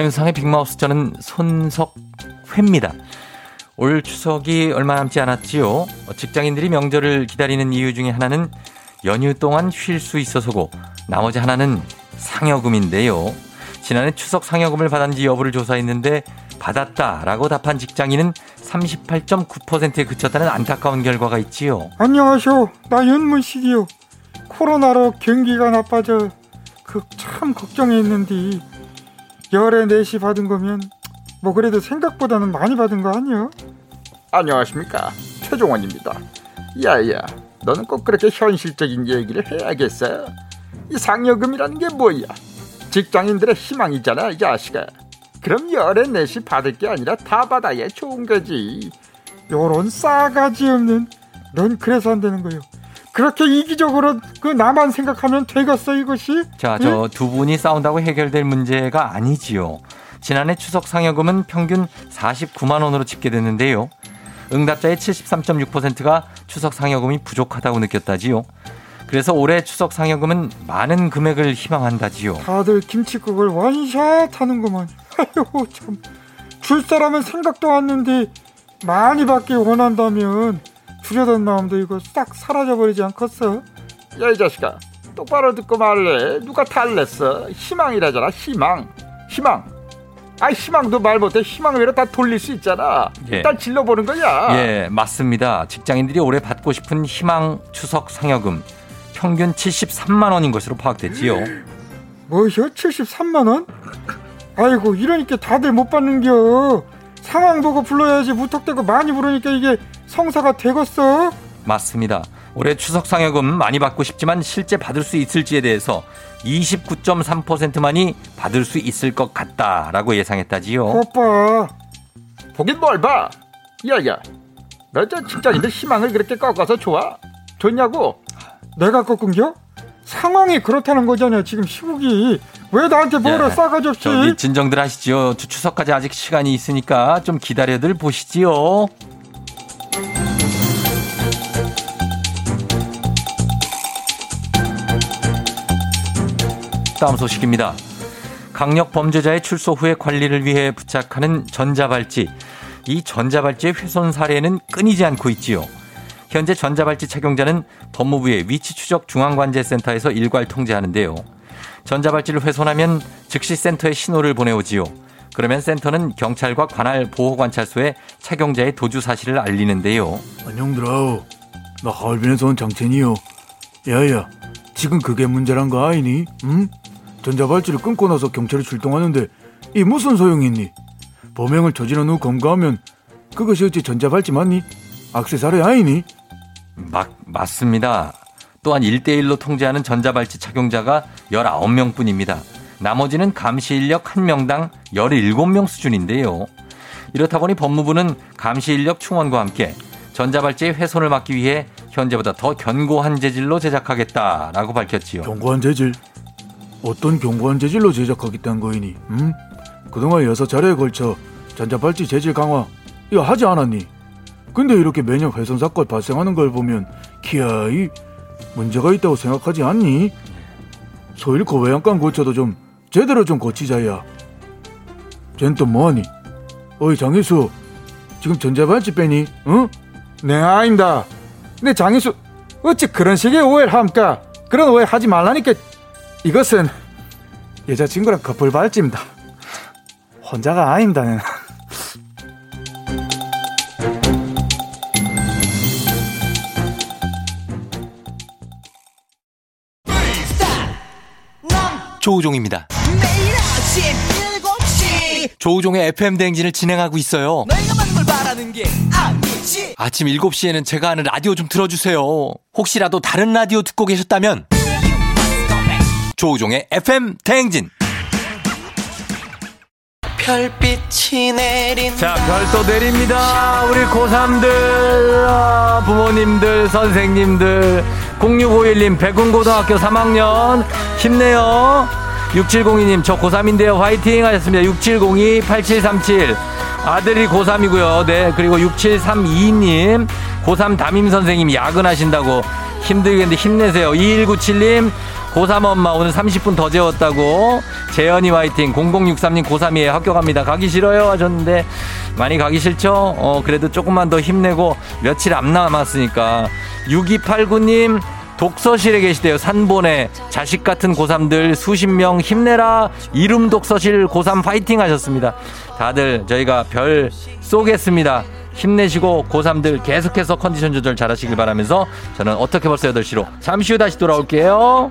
안윤상의 빅마우스 저는 손석회입니다. 올 추석이 얼마 남지 않았지요. 어, 직장인들이 명절을 기다리는 이유 중에 하나는 연휴 동안 쉴 수 있어서고 나머지 하나는 상여금인데요. 지난해 추석 상여금을 받았는지 여부를 조사했는데 받았다라고 답한 직장인은 38.9%에 그쳤다는 안타까운 결과가 있지요. 안녕하쇼. 나 윤문식이요. 코로나로 경기가 나빠져 그 참 걱정했는데 열에 내시 받은 거면 뭐 그래도 생각보다는 많이 받은 거 아니요? 안녕하십니까. 최종원입니다. 야야 너는 꼭 그렇게 현실적인 얘기를 해야겠어 이 상여금이라는 게 뭐야? 직장인들의 희망이잖아 이 자식아. 그럼 열에 내시 받을 게 아니라 다 받아야 좋은 거지. 요런 싸가지 없는 넌 그래서 안 되는 거요. 그렇게 이기적으로 그 나만 생각하면 되겠어 이것이? 자, 저 두 분이 싸운다고 해결될 문제가 아니지요. 지난해 추석 상여금은 평균 49만 원으로 집계됐는데요. 응답자의 73.6%가 추석 상여금이 부족하다고 느꼈다지요. 그래서 올해 추석 상여금은 많은 금액을 희망한다지요. 다들 김치국을 원샷 하는구만. 아이고 참. 줄 사람은 생각도 않는데 많이 받기 원한다면 주려던 마음도 이거 싹 사라져버리지 않겠어? 야 이 자식아 똑바로 듣고 말래 누가 탈냈어 희망이라잖아 희망 희망 아 희망도 말 못해 희망 외로 다 돌릴 수 있잖아 예. 일단 질러보는 거야 예, 맞습니다. 직장인들이 올해 받고 싶은 희망 추석 상여금 평균 73만 원인 것으로 파악됐지요. 뭐셔? 73만 원? 아이고 이러니까 다들 못 받는겨. 상황 보고 불러야지 무턱대고 많이 부르니까 이게 성사가 되겠어? 맞습니다. 올해 추석 상여금 많이 받고 싶지만 실제 받을 수 있을지에 대해서 29.3%만이 받을 수 있을 것 같다라고 예상했다지요. 오빠 보긴 뭘 봐 야야 너저 직장인들 희망을 그렇게 꺾어서 좋아 좋냐고 내가 꺾은겨? 상황이 그렇다는 거잖아 지금 시국이 왜 나한테 뭐라 예, 싸가지 없이 저기 진정들 하시지요. 추- 추석까지 아직 시간이 있으니까 좀 기다려들 보시지요. 다음 소식입니다. 강력 범죄자의 출소 후의 관리를 위해 부착하는 전자발찌. 이 전자발찌의 훼손 사례는 끊이지 않고 있지요. 현재 전자발찌 착용자는 법무부의 위치 추적 중앙관제센터에서 일괄 통제하는데요. 전자발찌를 훼손하면 즉시 센터에 신호를 보내오지요. 그러면 센터는 경찰과 관할 보호관찰소에 착용자의 도주 사실을 알리는데요. 안녕들아. 나 가을빈에서 온 장첸이요. 야야, 지금 그게 문제란 거 아니니? 응? 전자발찌를 끊고 나서 경찰이 출동하는데 이 무슨 소용이 있니? 범행을 저지른 후 검거하면 그것이 어찌 전자발찌 맞니? 악세사리 아니니? 막, 맞습니다. 또한 1대1로 통제하는 전자발찌 착용자가 19명 뿐입니다. 나머지는 감시 인력 1명당 17명 수준인데요. 이렇다 보니 법무부는 감시 인력 충원과 함께 전자발찌의 훼손을 막기 위해 현재보다 더 견고한 재질로 제작하겠다라고 밝혔지요. 견고한 재질? 어떤 견고한 재질로 제작하겠다는 거이니? 음? 그동안 여섯 차례에 걸쳐 전자발찌 재질 강화 이거 하지 않았니? 근데 이렇게 매년 훼손 사건 발생하는 걸 보면 기아이 문제가 있다고 생각하지 않니? 소 잃고 외양간 고쳐도 좀 제대로 좀 고치자야. 쟨 또 뭐하니? 어이 장희수 지금 전자발찌 빼니? 응? 네 아닙니다. 네 장희수 어찌 그런 식의 오해를 함까? 그런 오해 하지 말라니까. 이것은 여자친구랑 커플 발찌입니다. 혼자가 아닙니다. 는 조우종입니다. 매일 아침 7시 조우종의 FM 대행진을 진행하고 있어요. 내가 받는 걸 바라는 게 아니지 아침 7시에는 제가 하는 라디오 좀 틀어주세요. 혹시라도 다른 라디오 듣고 계셨다면 조우종의 FM 대행진. 별빛이 내린 자, 별도 내립니다. 우리 고3들, 아, 부모님들, 선생님들, 0651님, 백운고등학교 3학년, 힘내요. 6702님, 저 고3인데요. 화이팅 하셨습니다. 6702-8737. 아들이 고3이고요. 네. 그리고 6732님, 고3 담임 선생님 야근하신다고 힘들겠는데 힘내세요. 2197님, 고3 엄마 오늘 30분 더 재웠다고. 재현이 화이팅. 0063님 고3이에요. 학교 갑니다. 가기 싫어요. 하셨는데 많이 가기 싫죠? 어, 그래도 조금만 더 힘내고 며칠 안 남았으니까. 6289님 독서실에 계시대요. 산본에 자식 같은 고3들 수십 명 힘내라. 이름 독서실 고3 파이팅 하셨습니다. 다들 저희가 별 쏘겠습니다. 힘내시고 고3들 계속해서 컨디션 조절 잘 하시길 바라면서 저는 어떻게 벌써 8시로 잠시 후 다시 돌아올게요.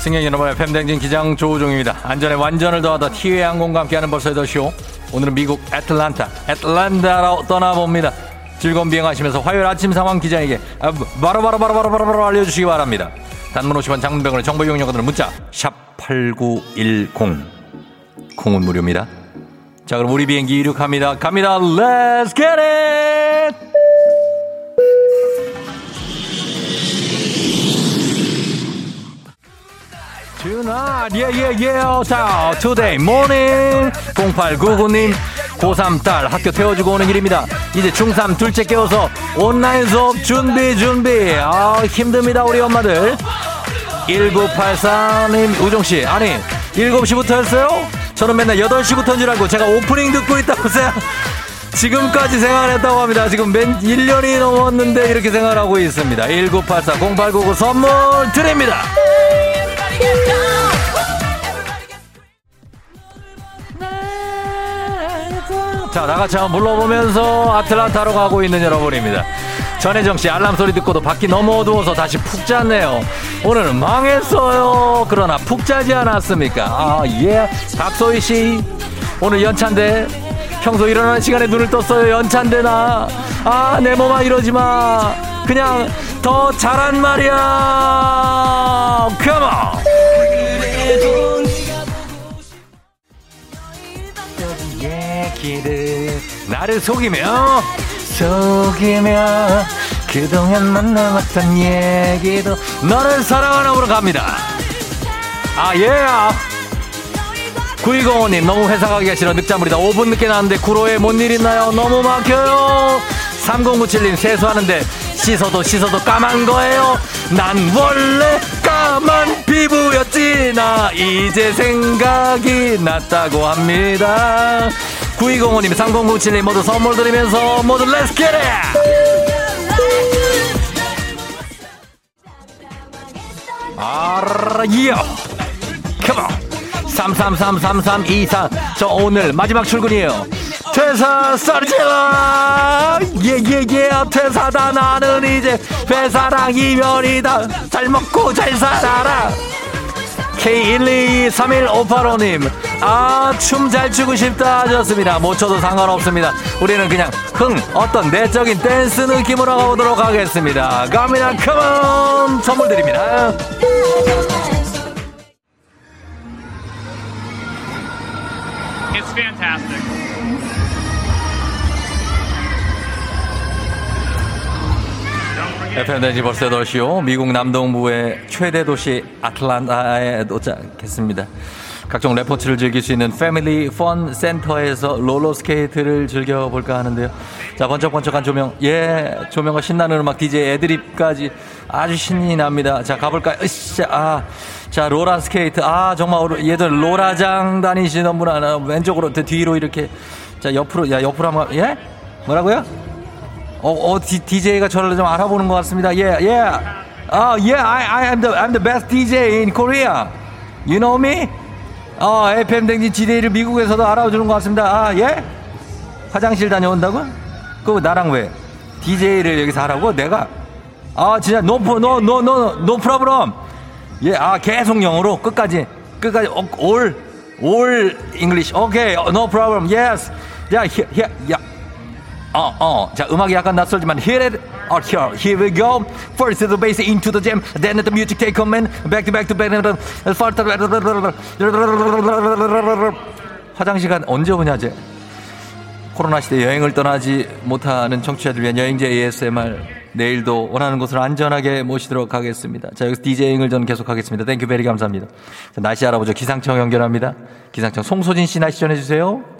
승객 여러분의 팬댕진 기장 조우종입니다. 안전에 완전을 더하다 티웨이 항공과 함께하는 벌써 8시오. 오늘은 미국 애틀란타, 애틀란타로 떠나봅니다. 즐거운 비행하시면서 화요일 아침 상황 기자에게 아, 바로바로 바로 바로 바로 알려주시기 바랍니다. 단문 50원 장문병원의 정보 이용료들은 문자 샵 8910 콩은 무료입니다. 자 그럼 우리 비행기 이륙합니다. 갑니다. Let's! Tonight, yeah, yeah, yeah. 자, today morning. 0899님, 고3 딸 학교 태워주고 오는 길입니다. 이제 중3 둘째 깨워서 온라인 수업 준비, 준비. 아, 힘듭니다, 우리 엄마들. 1984님, 우종씨. 아니, 7시부터 했어요? 저는 맨날 8시부터인 줄 알고 제가 오프닝 듣고 있다고 생각, 지금까지 생각을 했다고 합니다. 지금 맨 1년이 넘었는데 이렇게 생각하고 있습니다. 1984 0899 선물 드립니다. 자, 나같이 한번 불러보면서 아틀란타로 가고 있는 여러분입니다. 전혜정 씨 알람 소리 듣고도 밖이 너무 어두워서 다시 푹 잤네요. 오늘은 망했어요. 그러나 푹 자지 않았습니까? 아, 예. 박소희 씨 오늘 연찬데 평소 일어나는 시간에 눈을 떴어요. 연찬데 나. 아, 내 몸아 이러지 마. 그냥 더 잘한 말이야. 컴온. 얘기를 나를 속이며 속이며 그동안 만나왔던 얘기도 너를 사랑하는으로 갑니다. 아 예. 구이공원님 너무 회사 가기가 싫어 늦잠부리다. 5분 늦게 나왔는데 구로에 뭔 일 있나요? 너무 막혀요. 3097님 세수하는데 씻어도 씻어도 까만 거예요. 난 원래 까만 피부였지. 나 이제 생각이 났다고 합니다 9205님 3097님 모두 선물 드리면서 모두 Let's get outta here. Come on 33333324저 오늘 마지막 출근이에요. 퇴사 저질러 예예예. 퇴사다. 나는 이제 회사랑 이별이다. 잘 먹고 잘 살아라 K1231585님. 아 춤 잘 추고 싶다 하셨습니다. 못 춰도 상관없습니다. 우리는 그냥 흥 어떤 내적인 댄스 느낌으로 가보도록 하겠습니다. 갑니다. 컴온 선물 드립니다. It's fantastic. FM 댕진 벌써 8시요. 미국 남동부의 최대 도시 아틀란타에 도착했습니다. 각종 레포츠를 즐길 수 있는 family fun center에서 롤러스케이트를 즐겨볼까 하는데요. 자, 번쩍번쩍한 조명. 예, 조명과 신나는 음악, DJ 애드립까지 아주 신이 납니다. 자, 가볼까요? 으쌰, 아. 자, 로라스케이트. 아, 정말 얘들 로라장 다니시는 분 하나 왼쪽으로, 뒤로 이렇게. 자, 옆으로, 야, 옆으로 한번, 예? 뭐라고요? 어, 어, 디, DJ가 저를 좀 알아보는 것 같습니다. 예, 예. 아, 예, I, I am the, I'm the best DJ in Korea. You know me? 어, FM 댕진 DJ를 미국에서도 알아주는 것 같습니다. 아, 예? 화장실 다녀온다고? 그 나랑 왜? DJ를 여기서 하라고? 내가? 아, 진짜, no, no, no, no, no problem. 예, 아, 계속 영어로 끝까지, 끝까지, all, all English. Okay, no problem. Yes. 야, here, here, 야. 어, 어. 자, 음악이 약간 낯설지만 here it, oh, here, here we go. First the bass into the jam, then the music take command, back to back to back. 화장실 간 언제 오냐, 자, 코로나 시대 여행을 떠나지 못하는 청취자들 위한 여행제 ASMR 내일도 원하는 곳으로 안전하게 모시도록 하겠습니다. 자, 여기서 DJing을 저는 계속하겠습니다. Thank you very 감사합니다. 자, 날씨 알아보죠. 기상청 연결합니다. 기상청 송소진 씨 날씨 전해주세요.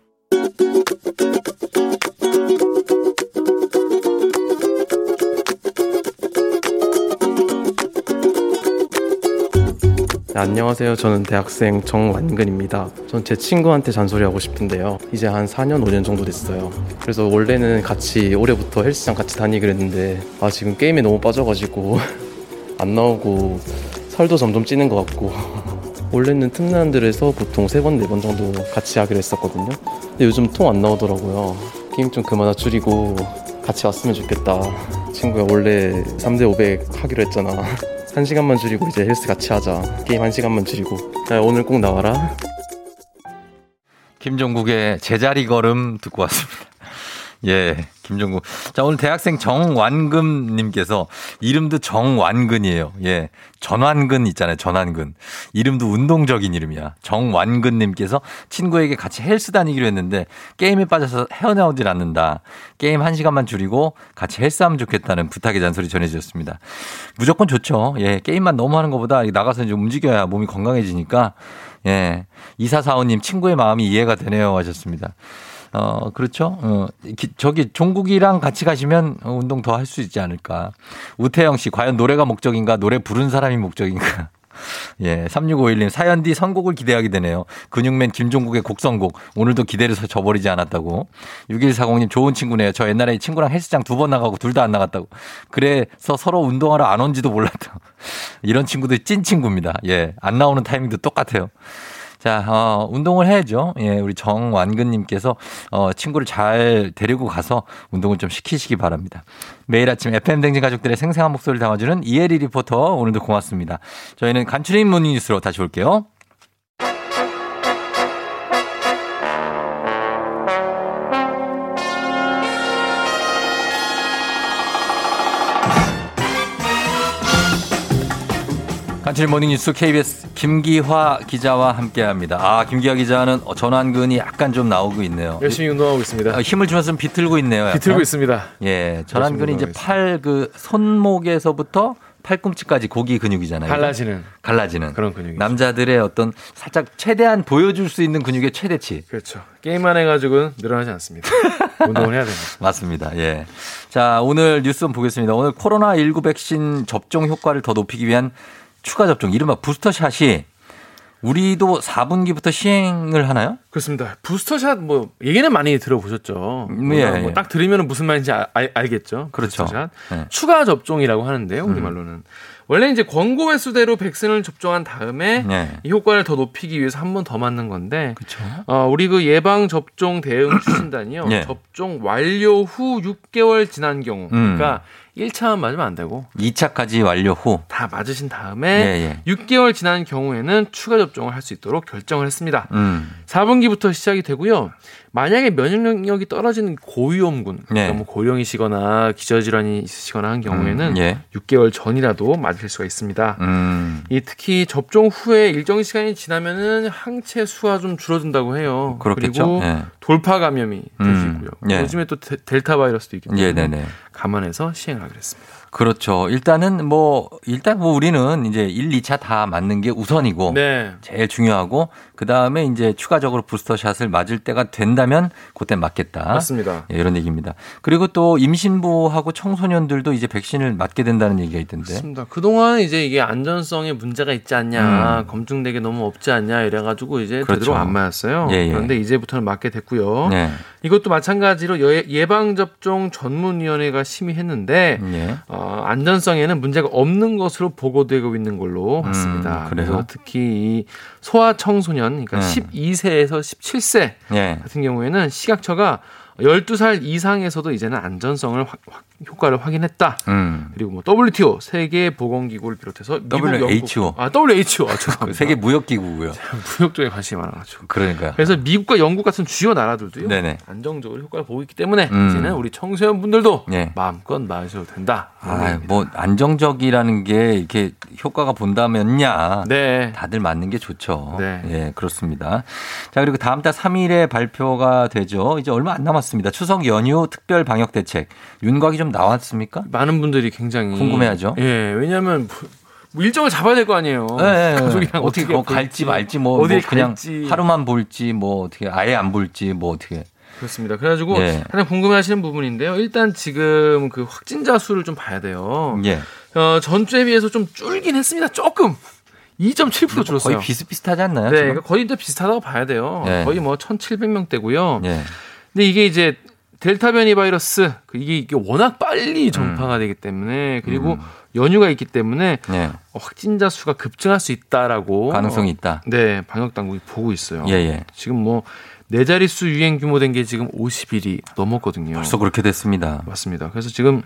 안녕하세요. 저는 대학생 정완근입니다. 전 제 친구한테 잔소리하고 싶은데요. 이제 한 4년, 5년 정도 됐어요. 그래서 원래는 같이 올해부터 헬스장 같이 다니기로 했는데 아 지금 게임에 너무 빠져가지고 안 나오고 살도 점점 찌는 것 같고 원래는 틈난들에서 보통 3번, 4번 정도 같이 하기로 했었거든요. 근데 요즘 통 안 나오더라고요. 게임 좀 그만 줄이고 같이 왔으면 좋겠다. 친구가 원래 3대 500 하기로 했잖아. 한 시간만 줄이고 이제 헬스 같이 하자. 게임 한 시간만 줄이고. 야, 오늘 꼭 나와라. 김종국의 제자리 걸음 듣고 왔습니다. 예, 김종국. 자, 오늘 대학생 정완금님께서 이름도 정완근이에요. 예, 전완근 있잖아요. 전완근. 이름도 운동적인 이름이야. 정완근님께서 친구에게 같이 헬스 다니기로 했는데 게임에 빠져서 헤어나오질 않는다. 게임 한 시간만 줄이고 같이 헬스하면 좋겠다는 부탁의 잔소리 전해주셨습니다. 무조건 좋죠. 예, 게임만 너무 하는 것보다 나가서 좀 움직여야 몸이 건강해지니까 예, 이사사오님 친구의 마음이 이해가 되네요 하셨습니다. 어, 그렇죠. 어, 기, 저기 종국이랑 같이 가시면 운동 더 할 수 있지 않을까. 우태영 씨, 과연 노래가 목적인가? 노래 부른 사람이 목적인가? 예, 3651님 사연 뒤 선곡을 기대하게 되네요. 근육맨 김종국의 곡 선곡 오늘도 기대를 저버리지 않았다고. 6140님 좋은 친구네요. 저 옛날에 친구랑 헬스장 두 번 나가고 둘 다 안 나갔다고. 그래서 서로 운동하러 안 온지도 몰랐다. 이런 친구들 찐 친구입니다. 예, 안 나오는 타이밍도 똑같아요. 자, 어, 운동을 해야죠. 예, 우리 정완근님께서, 어, 친구를 잘 데리고 가서 운동을 좀 시키시기 바랍니다. 매일 아침 FM댕진 가족들의 생생한 목소리를 담아주는 이혜리 리포터, 오늘도 고맙습니다. 저희는 간추린 morning 뉴스로 다시 올게요. 간추린 모닝뉴스 KBS 김기화 기자와 함께합니다. 아 김기화 기자는 전완근이 약간 좀 나오고 있네요. 열심히 운동하고 있습니다. 아, 힘을 주면서 좀 비틀고 있네요. 약간. 비틀고 있습니다. 예, 전완근이 이제 팔 그 손목에서부터 팔꿈치까지 고기 근육이잖아요. 갈라지는 갈라지는 그런 근육이 남자들의 어떤 살짝 최대한 보여줄 수 있는 근육의 최대치. 그렇죠. 게임만 해가지고는 늘어나지 않습니다. 운동을 해야 됩니다. 맞습니다. 예. 자 오늘 뉴스 좀 보겠습니다. 오늘 코로나 19 백신 접종 효과를 더 높이기 위한 추가 접종, 이른바 부스터샷이 우리도 4분기부터 시행을 하나요? 그렇습니다. 부스터샷 뭐 얘기는 많이 들어보셨죠. 예, 뭐 예. 딱 들으면 무슨 말인지 알, 알, 겠죠 그렇죠. 네. 추가 접종이라고 하는데요. 우리말로는. 원래 이제 권고 횟수대로 백신을 접종한 다음에 네. 이 효과를 더 높이기 위해서 한 번 더 맞는 건데 그렇죠. 어, 우리 그 예방 접종 대응 추진단이요. 예. 접종 완료 후 6개월 지난 경우 음. 그러니까 1차만 맞으면 안 되고 2차까지 완료 후. 다 맞으신 예, 다음에 6개월 지난 경우에는 추가 접종을 할 수 있도록 결정을 했습니다. 음. 4분기부터 시작이 되고요. 만약에 면역력이 떨어지는 고위험군, 네. 그러니까 뭐 고령이시거나 기저질환이 있으시거나 한 경우에는 음, 예. 6개월 전이라도 맞을 수가 있습니다. 음. 이 특히 접종 후에 일정 시간이 지나면은 항체 수가 좀 줄어든다고 해요. 그렇겠죠. 리고 예. 돌파 감염이 될수 음, 있고요. 예. 요즘에 또 데- 델타 바이러스도 있기 때문에 예, 네네. 감안해서 시행을 하기로 했습니다. 그렇죠. 일단은 뭐, 일단 뭐 우리는 이제 1, 2차 다 맞는 게 우선이고. 네. 제일 중요하고. 그 다음에 이제 추가적으로 부스터샷을 맞을 때가 된다면 그때 맞겠다. 맞습니다. 예, 이런 얘기입니다. 그리고 또 임신부하고 청소년들도 이제 백신을 맞게 된다는 얘기가 있던데. 맞습니다. 그동안 이제 이게 안전성에 문제가 있지 않냐, 음. 검증되게 너무 없지 않냐 이래 가지고 이제 그렇죠. 되도록 안 맞았어요. 예, 예. 그런데 이제부터는 맞게 됐고요. 네. 이것도 마찬가지로 예- 예방 접종 전문 위원회가 심의했는데 예. 어, 안전성에는 문제가 없는 것으로 보고되고 있는 걸로 봤습니다. 음? 그래서 특히 이 소아 청소년, 그러니까 네. 12세에서 17세 예. 같은 경우에는 시각처가 12살 이상에서도 이제는 안전성을 확- 확- 효과를 확인했다. 음. 그리고 뭐 WTO 세계 보건 기구를 비롯해서 미국, WHO. 영국, 아 WHO 아, 죄송합니다. 그 세계 무역 기구고요. 무역 쪽에 관심이 많아 가지고. 그러니까요. 그래서 미국과 영국 같은 주요 나라들도요. 네네. 안정적으로 효과를 보고 있기 때문에 음. 이제는 우리 청소년분들도 예. 마음껏 맞으셔도 된다. 아, 뭐 안정적이라는 게 이렇게 효과가 본다면야 네. 다들 맞는 게 좋죠. 네. 예, 그렇습니다. 자, 그리고 다음 달 3일에 발표가 되죠. 이제 얼마 안 남았습니다. 추석 연휴 특별 방역 대책. 윤곽이 좀 나왔습니까? 많은 분들이 굉장히 궁금해하죠. 예, 왜냐하면 뭐- 뭐 일정을 잡아야 될 거 아니에요. 예. 가족이랑 어떻게 어떻게 뭐 갈지 말지 뭐, 어디 뭐 그냥 갈지. 하루만 볼지 뭐 어떻게 아예 안 볼지 뭐 어떻게 그렇습니다. 그래가지고 예. 가장 궁금해하시는 부분인데요. 일단 지금 그 확진자 수를 좀 봐야 돼요. 예. 어, 전주에 비해서 좀 줄긴 했습니다. 조금 2.7% 줄었어요. 거의 비슷비슷하지 않나요? 네, 지금? 그러니까 거의 또 비슷하다고 봐야 돼요. 예. 거의 뭐 1,700명대고요. 예. 근데 이게 이제 델타 변이 바이러스 그 이게, 이게 워낙 빨리 전파가 되기 때문에 그리고 연휴가 있기 때문에 예. 어, 확진자 수가 급증할 수 있다라고 가능성이 어, 있다. 네, 방역 당국이 보고 있어요. 예, 예. 지금 뭐 네 자릿수 유행 규모 된 게 지금 50일이 넘었거든요. 벌써 그렇게 됐습니다. 맞습니다. 그래서 지금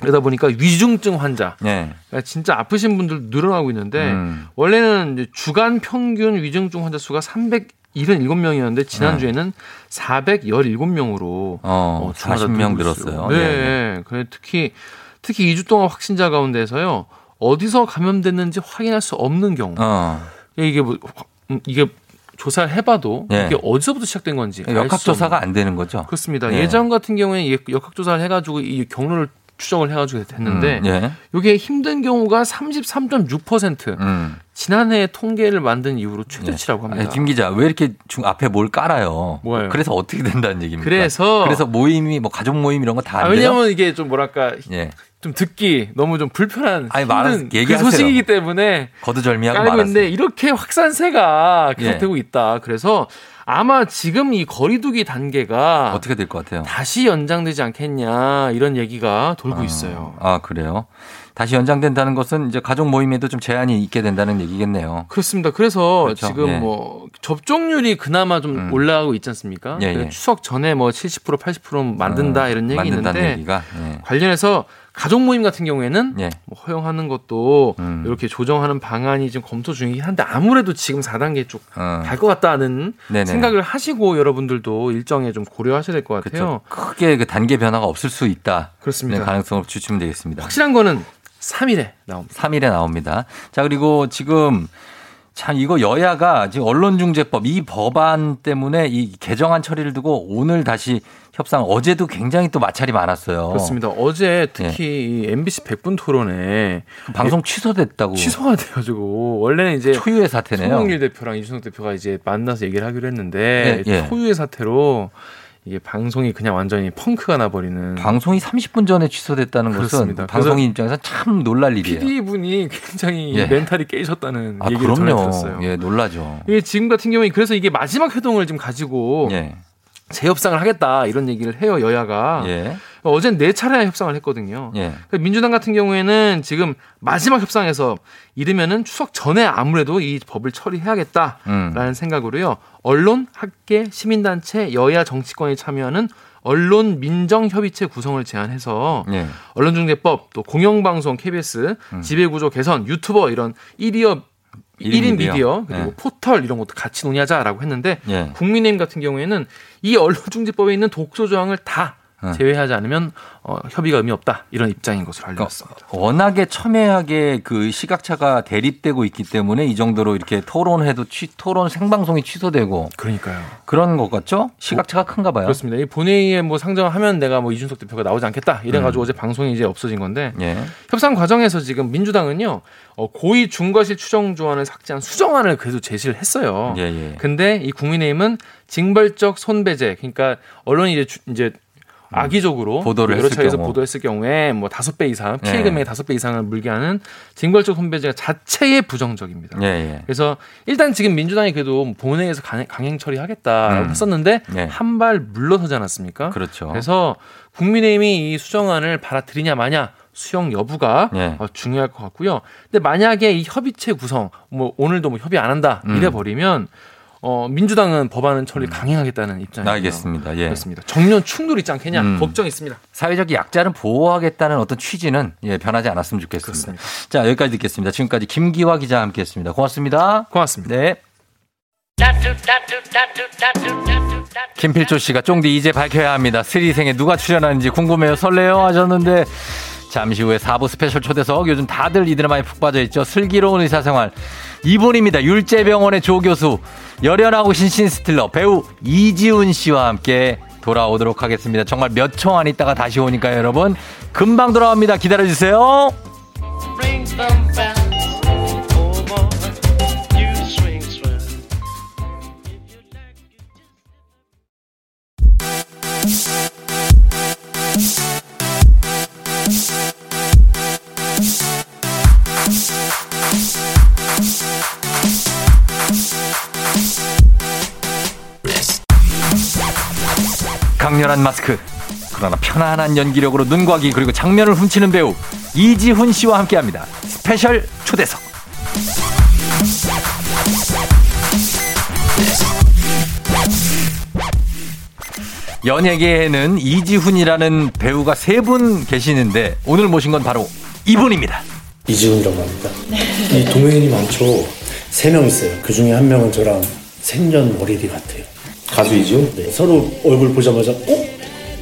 그러다 보니까 위중증 환자 예. 그러니까 진짜 아프신 분들 늘어나고 있는데 음. 원래는 주간 평균 위중증 환자 수가 377명이었는데 지난주에는 417명으로 어, 40명 늘었어요. 네. 예. 그래 특히 특히 2주 동안 확진자 가운데서요. 어디서 감염됐는지 확인할 수 없는 경우. 어. 이게 뭐 음, 이게 조사를 해봐도 예. 이게 어디서부터 시작된 건지 역학조사가. 안 되는 거죠. 그렇습니다. 예. 예전 같은 경우에 역학조사를 해가지고 이 경로를 추정을 해가지고 했는데 음, 예. 이게 힘든 경우가 33.6%. 음. 지난해 통계를 만든 이후로 최대치라고 합니다. 아니, 김 기자 왜 이렇게 중 앞에 뭘 깔아요? 뭐예요? 그래서 어떻게 된다는 얘기입니까? 그래서- 그래서 모임이 뭐 가족 모임 이런 거다 아, 안 돼요? 왜냐하면 이게 좀 뭐랄까 예. 좀 듣기 너무 좀 불편한 아니, 힘든 그. 소식이기 때문에 거두절미하고. 있는데 이렇게 확산세가 예. 계속되고 있다. 그래서 아마 지금 이 거리두기 단계가 어떻게 될 것 같아요? 다시 연장되지 않겠냐 이런 얘기가 돌고 있어요. 아, 그래요? 다시 연장된다는 것은 이제 가족 모임에도 좀 제한이 있게 된다는 얘기겠네요. 그렇습니다. 그래서 그렇죠. 지금 예. 뭐 접종률이 그나마 좀 올라가고 있지 않습니까? 예, 그 예. 추석 전에 뭐 70% 80% 만든다 어, 이런 얘기 있는데 얘기가. 예. 관련해서 가족 모임 같은 경우에는 예. 뭐 허용하는 것도 음. 이렇게 조정하는 방안이 지금 검토 중이긴 한데 아무래도 지금 4단계 쪽 어. 갈것 같다는 네네. 생각을 하시고 여러분들도 일정에 좀 고려하셔야 될 것 같아요. 그렇죠. 크게 그 단계 변화가 없을 수 있다. 그렇습니다. 네, 가능성을 주시면 되겠습니다. 확실한 거는 3일에 나옵니다. 3일에 나옵니다. 자, 그리고 지금 참 이거 여야가 지금 언론중재법 이 법안 때문에 이 개정안 처리를 두고 오늘 다시 협상 어제도 굉장히 또 마찰이 많았어요. 그렇습니다. 어제 예. 특히 이 MBC 100분 토론에 방송 취소됐다고. 취소가 돼가지고 원래는 이제 초유의 사태네요. 송영길 대표랑 이준석 대표가 이제 만나서 얘기를 하기로 했는데 예, 예. 초유의 사태로 이게 방송이 그냥 완전히 펑크가 나버리는 방송이 30분 전에 취소됐다는 그렇습니다. 것은 방송인 입장에서 참 놀랄 일이에요. PD 분이 굉장히 예. 멘탈이 깨졌다는 아, 얘기를 그럼요. 전해들었어요. 예, 놀라죠. 이게 지금 같은 경우에 그래서 이게 마지막 회동을 지금 가지고 예. 재협상을 하겠다 이런 얘기를 해요 여야가. 예. 어젠 네 차례나 협상을 했거든요. 예. 그러니까 민주당 같은 경우에는 지금 마지막 협상에서 이르면은 추석 전에 아무래도 이 법을 처리해야겠다라는 음. 생각으로요. 언론, 학계, 시민단체, 여야 정치권이 참여하는 언론 민정협의체 구성을 제안해서 예. 언론중재법 또 공영방송 KBS 음. 지배구조 개선 유튜버 이런 1위업 1인 1인 미디어. 미디어 그리고 예. 포털 이런 것도 같이 논의하자라고 했는데 예. 국민의힘 같은 경우에는 이 언론중재법에 있는 독소 조항을 다 어. 제외하지 않으면 어, 협의가 의미 없다 이런 입장인 것으로 알려졌습니다. 워낙에 첨예하게 그 시각차가 대립되고 있기 때문에 이 정도로 이렇게 토론해도 취, 토론 생방송이 취소되고 그러니까요. 그런 것 같죠? 시각차가 큰가 봐요. 그렇습니다. 이 본회의에 뭐 상정하면 내가 뭐 이준석 대표가 나오지 않겠다 이래 가지고 어제 방송이 이제 없어진 건데 예. 협상 과정에서 지금 민주당은요 어, 고의 중과실 추정 조항을 삭제한 수정안을 그래도 제시를 했어요. 예, 예. 근데 이 국민의힘은 징벌적 손배제 그러니까 언론이 이제 주- 이제 악의적으로 음. 보도를 여러 했을 차례에서 경우. 보도했을 경우에 뭐 다섯 배 이상 피해 예. 금액의 다섯 배 이상을 물게 하는 징벌적 손배제가 자체에 부정적입니다. 예, 예. 그래서 일단 지금 민주당이 그래도 본회의에서 강행, 강행 처리하겠다라고 음. 했었는데 예. 한발 물러서지 않았습니까? 그렇죠. 그래서 국민의힘이 이 수정안을 받아들이냐 마냐 수용 여부가 예. 어, 중요할 것 같고요. 근데 만약에 이 협의체 구성 뭐 오늘도 뭐 협의 안 한다 음. 이래 버리면 어, 민주당은 법안은 처리 강행하겠다는 입장이에요. 알겠습니다. 예. 그렇습니다. 정면 충돌 있지 않겠냐 음. 걱정이 있습니다. 사회적 약자를 보호하겠다는 어떤 취지는 예, 변하지 않았으면 좋겠습니다. 자, 여기까지 듣겠습니다. 지금까지 김기화 기자 함께 했습니다. 고맙습니다. 고맙습니다. 네. 김필조 씨가 쫑디 이제 밝혀야 합니다. 슬의생에 누가 출연하는지 궁금해요. 설레요 하셨는데 잠시 후에 4부 special 초대석 요즘 다들 이 드라마에 푹 빠져 있죠. 슬기로운 의사생활 이분입니다. 율제병원의 조 교수 열연하고 scene, scene stealer 배우 이지훈 씨와 함께 돌아오도록 하겠습니다. 정말 몇 초 안 있다가 다시 오니까요, 여러분. 금방 돌아옵니다. 기다려 주세요. 강렬한 마스크. 그러나 편안한 연기력으로 눈과 귀 그리고 장면을 훔치는 배우 이지훈 씨와 함께합니다. 스페셜 초대석. 연예계에는 이지훈이라는 배우가 세 분 계시는데 오늘 모신 건 바로 이분입니다. 이지훈이라고 합니다. 이 동명인이 많죠. 세 명 있어요. 그 중에 한 명은 저랑 생년 월일이 같아요. 가수 이지훈? 네. 서로 얼굴 보자마자 어?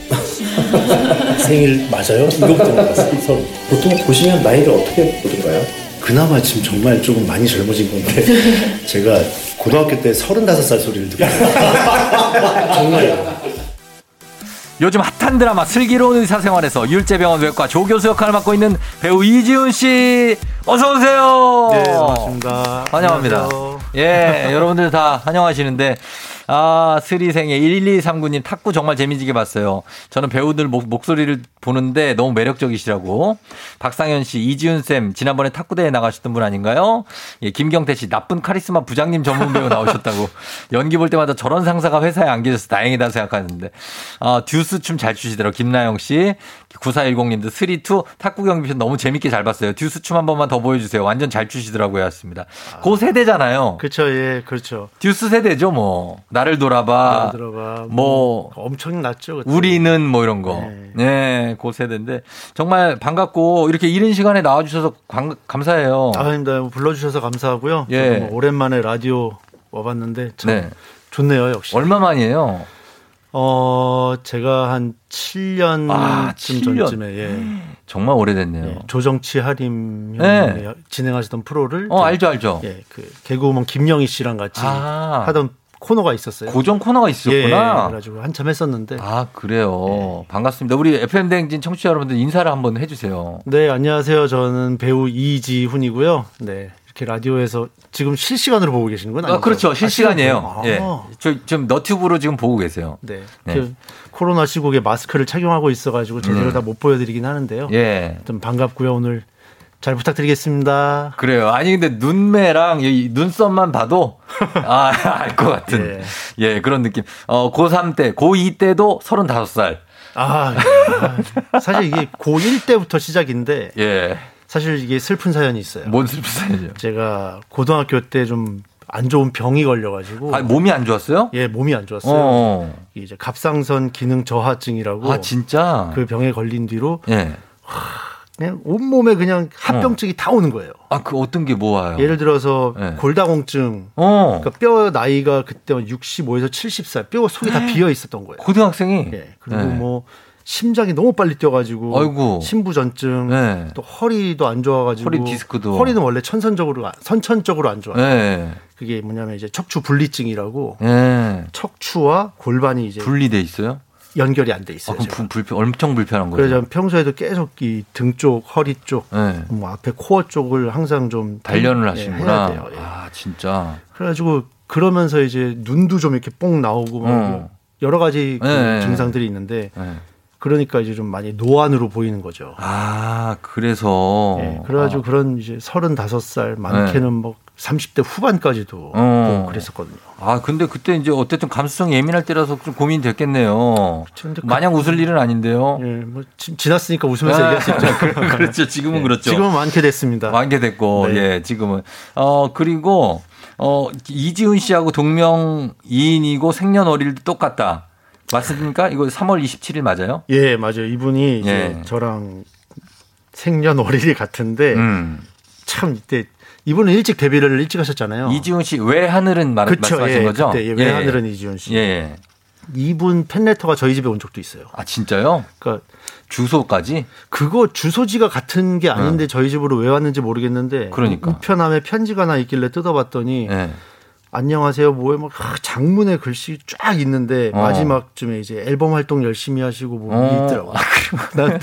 생일 맞아요? 물어봤어요. 서로. 보통 보시면 나이를 어떻게 보던가요? 그나마 지금 정말 조금 많이 젊어진 건데 제가 고등학교 때 35살 소리를 듣고 정말요. 요즘 핫한 드라마 슬기로운 의사생활에서 율제병원 외과 조교수 역할을 맡고 있는 배우 이지훈 씨 어서 오세요. 네, 반갑습니다. 환영합니다. 안녕하세요. 예, 여러분들 다 환영하시는데 아, 스리생의 1239님 탁구 정말 재미지게 봤어요. 저는 배우들 목, 목소리를 보는데 너무 매력적이시라고. 박상현 씨, 이지훈 쌤, 지난번에 탁구대회 나가셨던 분 아닌가요? 예, 김경태 씨, 나쁜 카리스마 부장님 전문 배우 나오셨다고. 연기 볼 때마다 저런 상사가 회사에 안 계셔서 다행이다 생각하는데. 아, 듀스 춤 잘 추시더라고. 김나영 씨, 9410님도 3, 2 탁구 경기 너무 재밌게 잘 봤어요. 듀스 춤 한 번만 더 보여주세요. 완전 잘 추시더라고요. 하셨습니다. 그 세대잖아요. 그렇죠, 예, 그렇죠. 듀스 세대죠, 뭐. 나를 돌아봐. 나를 돌아봐. 뭐. 엄청 났죠. 그때. 우리는 뭐 이런 거. 네. 그 세대인데. 정말 반갑고, 이렇게 이른 시간에 나와주셔서 감, 감사해요. 아닙니다. 불러주셔서 감사하고요. 예. 뭐 오랜만에 라디오 와봤는데 참 네. 좋네요, 역시. 얼마 만이에요? 어, 제가 한 7년쯤 아, 7년. 전쯤에 예. 정말 오래됐네요. 조정치 하림 형이 네. 진행하시던 프로를 어, 알죠, 알죠. 예, 그 개그우먼 김영희 씨랑 같이 아. 하던 코너가 있었어요. 고정 코너가 있었구나. 예, 그래가지고 한참 했었는데. 아, 그래요. 반갑습니다. 우리 FM대행진 청취자 여러분들 인사를 한번 해주세요. 네, 안녕하세요. 저는 배우 이지훈이고요. 네. 이렇게 라디오에서 지금 실시간으로 보고 계시는 건 아니죠? 아, 그렇죠. 실시간이에요. 아, 예. 저, 지금 너튜브로 지금 보고 계세요. 네. 네. 그 코로나 시국에 마스크를 착용하고 있어가지고 제대로 음. 다못 보여드리긴 하는데요. 예. 좀 반갑고요. 오늘 잘 부탁드리겠습니다. 그래요. 아니 근데 눈매랑 이 눈썹만 봐도 아, 알 것 같은 예. 그런 느낌. 어, 고3 때, 고2 때도 35살. 아, 예. 사실 이게 고1 때부터 시작인데 예. 사실 이게 슬픈 사연이 있어요. 뭔 슬픈 사연이죠? 제가 고등학교 때 좀 안 좋은 병이 걸려가지고 아, 몸이 안 좋았어요? 예, 몸이 안 좋았어요. 어. 이게 이제 갑상선 기능 저하증이라고 아, 진짜? 그 병에 걸린 뒤로 예. 그냥 온 몸에 그냥 합병증이 다 오는 거예요. 아, 그 어떤 게 뭐와요? 예를 들어서 예. 골다공증. 어. 그러니까 뼈 나이가 그때 65에서 70살, 뼈 속이 다 비어 있었던 거예요. 고등학생이? 예. 그리고 예. 뭐 심장이 너무 빨리 뛰어가지고 아이고. 신부전증, 네. 또 허리도 안 좋아가지고 허리 디스크도. 허리는 원래 천선적으로 안- 선천적으로 안 좋아요. 예. 그게 뭐냐면 이제 척추 분리증이라고 예. 척추와 골반이 이제 분리돼 있어요? 연결이 안돼 아, 있어요. 그럼 제가. 불, 불편, 엄청 불편한 거예요. 그래서 평소에도 계속 이 등 쪽, 허리 쪽, 예. 뭐 앞에 코어 쪽을 항상 좀 단련을 예, 하시는구나. 돼요. 예. 아, 진짜. 그래가지고 그러면서 이제 눈도 좀 이렇게 뽕 나오고 뭐 어. 여러 가지 그 네. 증상들이 있는데 예. 그러니까 이제 좀 많이 노안으로 보이는 거죠. 아, 그래서. 예, 그래가지고 그런 이제 35살 많게는 뭐 30대 후반까지도 네. 어. 보고 그랬었거든요. 아, 근데 그때 이제 어쨌든 감수성 예민할 때라서 좀 고민이 됐겠네요. 근데 그- 마냥 웃을 일은 아닌데요. 예, 뭐 지, 지났으니까 웃으면서 아, 얘기할 수 있죠. 그렇죠. 지금은 예, 그렇죠. 지금은 많게 됐습니다. 많게 됐고, 네. 예, 지금은. 어, 그리고, 어, 이지훈 씨하고 동명 이인이고 생년월일도 똑같다. 맞습니까? 이거 3월 27일 맞아요? 예, 맞아요. 이분이 이제 예. 저랑 생년월일이 같은데 음. 참 이때 이분은 일찍 데뷔를 일찍 하셨잖아요. 이지훈 씨, 왜 하늘은 말, 그쵸, 말씀하신 예, 거죠? 그때 예, 왜 하늘은 이지훈 씨. 예, 예. 이분 팬레터가 저희 집에 온 적도 있어요. 아, 진짜요? 그러니까 주소까지? 그거 주소지가 같은 게 아닌데 저희 집으로 왜 왔는지 모르겠는데 어. 그러니까. 우편함에 편지가 하나 있길래 뜯어봤더니 예. 안녕하세요 뭐에 막 아, 장문의 글씨 쫙 있는데 어. 마지막쯤에 이제 앨범 활동 열심히 하시고 뭐 어. 있더라고. 난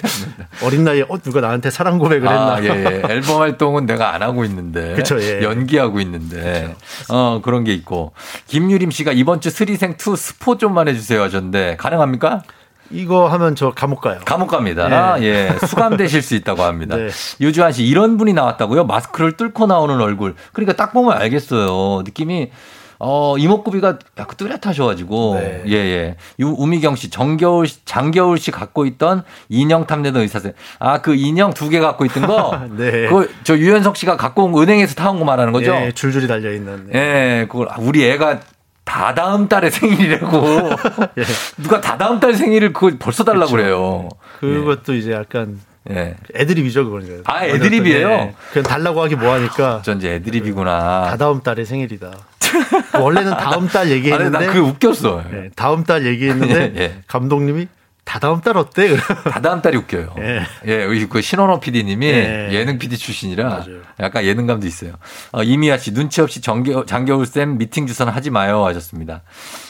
어린 나이에 어 누가 나한테 사랑 고백을 했나? 아, 예, 예. 앨범 활동은 내가 안 하고 있는데. 그쵸, 예. 연기하고 있는데. 어, 그런 게 있고. 김유림 씨가 이번 주 스리생 2 스포 좀만 해주세요 하셨는데, 가능합니까? 이거 하면 저 감옥 가요. 감옥 갑니다. 네. 예. 수감되실 수 있다고 합니다. 네. 유주환 씨, 이런 분이 나왔다고요? 마스크를 뚫고 나오는 얼굴. 그러니까 딱 보면 알겠어요. 느낌이, 어, 이목구비가 약간 뚜렷하셔가지고. 네. 예, 예. 유, 우미경 씨, 정겨울, 씨- 장겨울 씨 갖고 있던 인형 탐내던 의사생. 아, 그 인형 두 개 갖고 있던 거? 네. 그거 저 유현석 씨가 갖고 온 은행에서 타온 거 말하는 거죠? 예, 줄줄이 달려 있는. 예, 그걸 우리 애가 다 다음 달에 생일이라고. 예. 누가 다 다음 달 생일을 그걸 벌써 달라고 그래요. 그것도 이제 약간 예. 애드립이죠 그거는. 아, 애드립이에요? 예. 그냥 달라고 하기 뭐하니까. 전지 애드립이구나. 다 다음 달에 생일이다. 원래는 다음 달 얘기했는데. 아니, 나 그거 웃겼어. 예, 다음 달 얘기했는데 예, 예. 감독님이 다 다음 달 어때? 다 다음 달이 웃겨요. 예. 예, 우리 그 신원호 PD님이 예. 예능 PD 출신이라 맞아요. 약간 예능감도 있어요. 어, 이미아 씨 눈치 없이 정겨, 장겨울 쌤 미팅 주선 하지 마요 하셨습니다.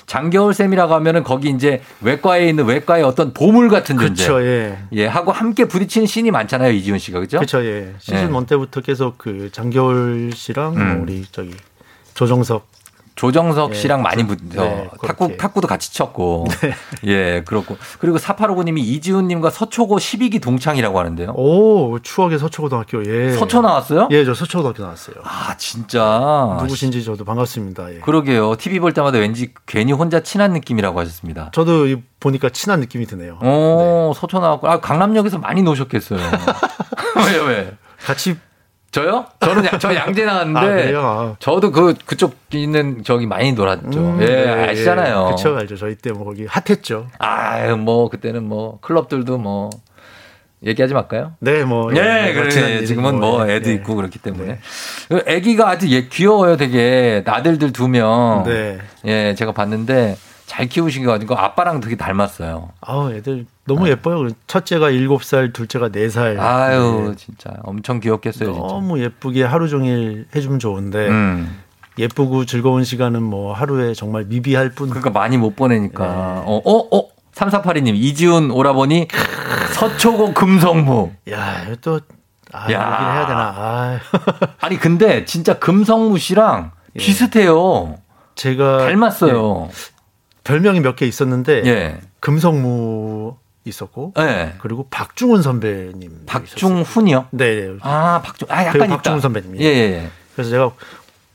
장겨울 쌤이라고 하면은 거기 이제 외과에 있는 외과의 어떤 보물 같은 존재. 그렇죠. 예. 예, 하고 함께 부딪히는 신이 많잖아요, 이지훈 씨가 그죠? 그렇죠. 예. 시즌 예. 원 때부터 계속 그 장겨울 씨랑 음. 뭐 우리 저기 조정석 조정석 예, 씨랑 많이 그- 붙어. 네, 탁구, 그렇게. 탁구도 같이 쳤고. 예, 그렇고. 그리고 4859님이 이지훈님과 서초고 12기 동창이라고 하는데요. 오, 추억의 서초고등학교. 예. 서초 나왔어요? 예, 저 서초고등학교 나왔어요. 아, 진짜. 누구신지 저도 반갑습니다. 예. 그러게요. TV 볼 때마다 왠지 괜히 혼자 친한 느낌이라고 하셨습니다. 저도 이- 보니까 친한 느낌이 드네요. 오, 서초 나왔고. 아, 강남역에서 많이 노셨겠어요. 왜, 왜? 같이 저요? 저는 양, 저 양재 나왔는데. 아? 아. 저도 그, 그쪽 있는 저기 많이 놀았죠. 음, 예, 네, 아시잖아요. 그쵸, 알죠. 저희 때 뭐 거기 핫했죠. 아유, 뭐, 그때는 뭐, 클럽들도 뭐, 얘기하지 말까요? 네, 뭐. 예, 뭐 지난 그래. 지금은 뭐, 뭐 예, 애도 예. 있고 그렇기 때문에. 그 애기가 아주 예, 귀여워요, 되게. 아들들 두 명. 네. 예, 제가 봤는데 잘 키우신 거 가지고 아빠랑 되게 닮았어요. 아우, 애들 너무 예뻐요. 첫째가 7살, 둘째가 4살. 아유, 진짜 엄청 귀엽겠어요, 진짜. 너무 예쁘게 하루 종일 해주면 좋은데 음. 예쁘고 즐거운 시간은 뭐 하루에 정말 미비할 뿐. 그러니까 많이 못 보내니까. 네. 어, 어, 어. 3382님, 이지훈 오라버니 서초고 금성무. 야, 또 아, 야. 얘기를 해야 되나? 아. 아니, 근데 진짜 금성무 씨랑 비슷해요. 제가 닮았어요. 예, 별명이 몇 개 있었는데 예. 금성무 있었고 예. 그리고 박중훈 선배님 박중훈이요? 네, 네. 아, 박중, 아, 약간. 박중훈 선배님. 예, 예. 그래서 제가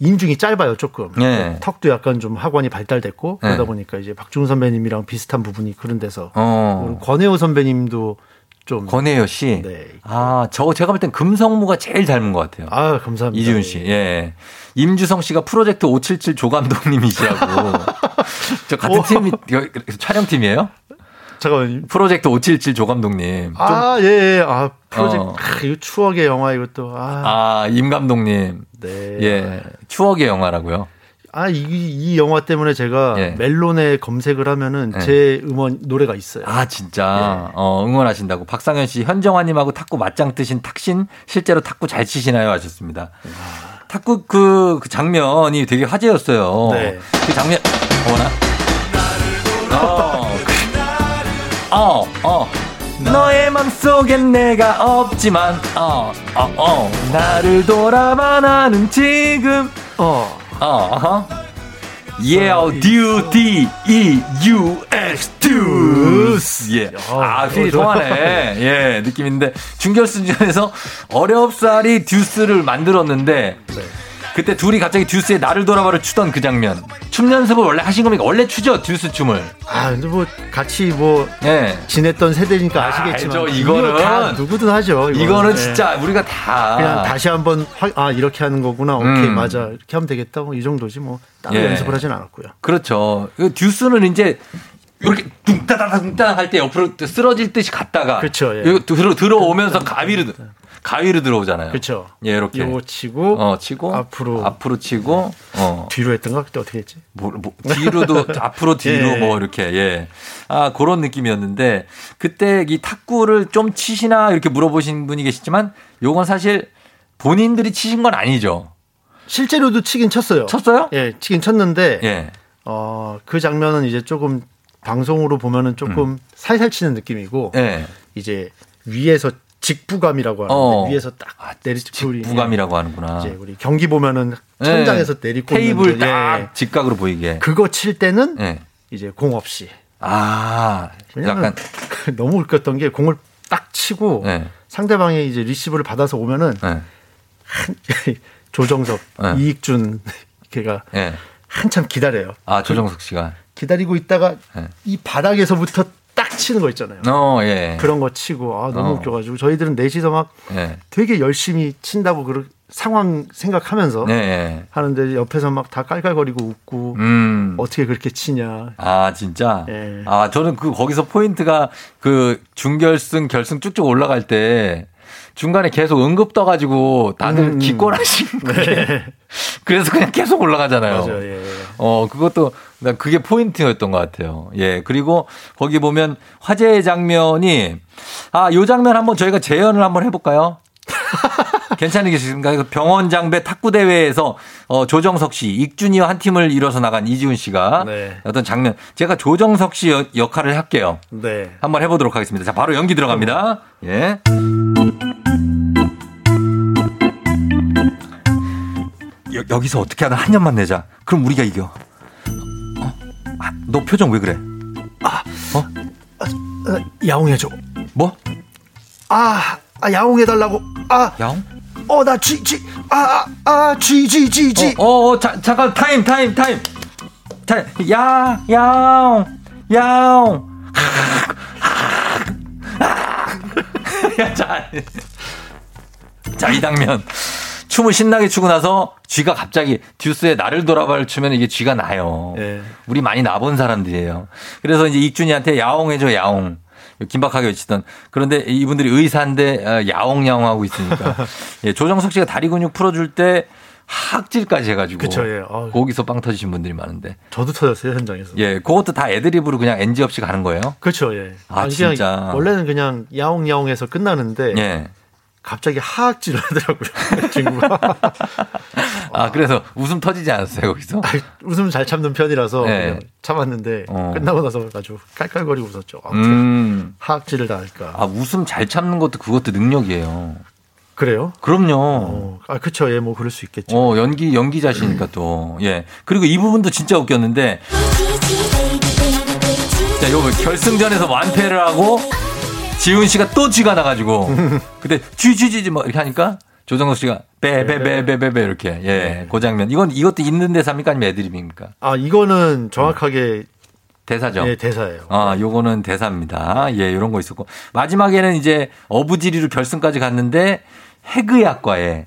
인중이 짧아요 조금 예. 턱도 약간 좀 학원이 발달됐고 예. 그러다 보니까 이제 박중훈 선배님이랑 비슷한 부분이 그런 데서 어. 권혜호 선배님도 좀 권혜요 씨. 네. 아, 저 제가 볼 땐 금성무가 제일 닮은 것 같아요. 아 감사합니다. 이지훈 씨. 예. 임주성 씨가 프로젝트 577 조감독님이시라고. 저 같은 팀이 여기 촬영팀이에요? 잠깐 프로젝트 577 조감독님. 좀- 아, 예, 예. 아, 프로젝트. 어. 아, 이거 추억의 영화 이것도. 아, 아, 임 감독님. 네. 예. 추억의 영화라고요. 아, 이, 이 영화 때문에 제가 예. 멜론에 검색을 하면은 예. 제 음원 노래가 있어요. 아, 진짜. 어, 응원하신다고. 박상현 씨, 현정화님하고 탁구 맞짱 뜨신 탁신, 실제로 탁구 잘 치시나요? 하셨습니다. 탁구 그, 그 장면이 되게 화제였어요. 네. 그 장면, 뭐나? 어, 어, 어. 너의 맘속엔 내가 없지만, 어, 어, 어. 나를 돌아봐 나는 지금, 어. 어, 어허. Yeah, D, D, E, U, S, 듀스. 예. 아, 필이 통하네. 예, 느낌인데. 준결승전에서 어렵사리 듀스를 만들었는데, 그때 둘이 갑자기 듀스의 나를 돌아봐를 추던 그 장면. 춤 연습을 원래 하신 겁니까? 원래 추죠, 듀스 춤을. 아, 근데 뭐 같이 뭐 예. 지냈던 세대니까 아시겠지만 알죠, 이거는. 이거 다 누구든 하죠. 이거는, 이거는 예. 진짜 우리가 다. 그냥 다시 한번 확- 아 이렇게 하는 거구나. 오케이 음. 맞아 이렇게 하면 되겠다. 뭐 이 정도지 뭐 따로 예. 연습을 하진 않았고요. 그렇죠. 그 듀스는 이제 이렇게 둥따다닥 둥따닥 할때 옆으로 쓰러질 듯이 갔다가 그쵸, 예. 들어 들어오면서 가위로 가위로 들어오잖아요. 그렇죠. 예, 이렇게. 요거 치고 어, 치고 앞으로 앞으로 치고 어. 뒤로 했던가 그때 어떻게 했지? 뭐, 뭐 뒤로도 앞으로 뒤로 예. 뭐 이렇게 예. 아, 그런 느낌이었는데 그때 이 탁구를 좀 치시나 이렇게 물어보신 분이 계시지만 요건 사실 본인들이 치신 건 아니죠. 실제로도 치긴 쳤어요. 쳤어요? 예, 치긴 쳤는데 예. 어, 그 장면은 이제 조금 방송으로 보면은 조금 살살 치는 느낌이고 음. 예. 이제 위에서 직부감이라고 하는데 어. 위에서 딱 내리치고 우리 부감이라고 하는구나. 이제 우리 경기 보면은 예. 천장에서 내리꽂는 테이블 그, 예. 딱 직각으로 보이게. 그거 칠 때는 예. 이제 공 없이 아, 약간 너무 웃겼던 게 공을 딱 치고 예. 상대방이 이제 리시브를 받아서 오면은 예. 조정석, 예. 이익준 걔가 예. 한참 기다려요. 아, 조정석 씨가. 기다리고 있다가 예. 이 바닥에서부터 딱 치는 거 있잖아요. 어, 예. 그런 거 치고 아 너무 어. 웃겨가지고 저희들은 넷이서 막 예. 되게 열심히 친다고 그 상황 생각하면서 네. 예. 하는데 옆에서 막 다 깔깔거리고 웃고 음. 어떻게 그렇게 치냐. 아, 진짜? 예. 아, 저는 그, 거기서 포인트가 그 준결승, 결승 쭉쭉 올라갈 때 중간에 계속 응급 떠가지고 다들 음. 기권하신 게 그래서 그냥 계속 올라가잖아요. 맞아요. 예. 어, 그것도 난 그게 포인트였던 것 같아요. 예. 그리고 거기 보면 화제의 장면이 아, 요 장면 한번 저희가 재연을 한번 해볼까요? 괜찮으겠습니까? 그 병원 장배 탁구 대회에서 어, 조정석 씨, 익준이와 한 팀을 이뤄서 나간 이지훈 씨가 네. 어떤 장면 제가 조정석 씨 여- 역할을 할게요. 네. 한번 해보도록 하겠습니다. 자, 바로 연기 들어갑니다. 예. 여, 기서 어떻게 하든 한 년만 내자. 그럼 우리가 이겨. 어? 아, 너 표정 왜 그래? 어, 야옹해줘. 뭐? 아, 아 야옹해달라고. 아, 야옹? 어, 나 쥐, 쥐, 아, 아, 아, 쥐, 쥐, 쥐, 쥐. 어, 어, 어, 자, 잠깐 타임, 타임, 타임. 타임. 야, 야옹, 야옹. 야, 자, 자, 이 장면. 춤을 신나게 추고 나서 쥐가 갑자기 듀스에 나를 돌아봐를 추면 이게 쥐가 나요. 예. 우리 많이 나본 사람들이에요. 그래서 이제 익준이한테 야옹해줘, 야옹. 긴박하게 외치던. 그런데 이분들이 의사인데 어, 야옹야옹 하고 있으니까. 예, 조정석 씨가 다리 근육 풀어줄 때 하악질까지 해가지고. 그쵸, 예. 거기서 빵 터지신 분들이 많은데. 저도 터졌어요 현장에서. 예, 그것도 다 애드립으로 그냥 NG 없이 가는 거예요? 그렇죠, 예. 아, 그냥 진짜. 원래는 그냥 야옹야옹해서 끝나는데 예. 갑자기 하악질을 하더라고요 친구가. 아, 그래서 웃음 터지지 않았어요, 거기서? 웃음 잘 참는 편이라서 네. 참았는데 어. 끝나고 나서 아주 깔깔거리고 웃었죠. 아, 음. 하악질을 당할까. 아, 웃음 잘 참는 것도 그것도 능력이에요. 그래요? 그럼요. 아, 그쵸. 예, 뭐 그럴 수 있겠죠. 어, 연기, 연기자시니까 또. 예. 그리고 이 부분도 진짜 웃겼는데. 자, 요거 결승전에서 완패를 하고 지훈 씨가 또 쥐가 나가지고. 그때 쥐쥐쥐쥐 뭐 이렇게 하니까 조정석 씨가 빼빼빼빼빼빼 이렇게. 예. 그 장면. 이건 이것도 있는 대사입니까 아니면 애드립입니까? 아, 이거는 정확하게 대사죠. 예, 대사예요. 아, 요거는 대사입니다. 예, 요런 거 있었고. 마지막에는 이제 어부지리로 결승까지 갔는데 해그약과에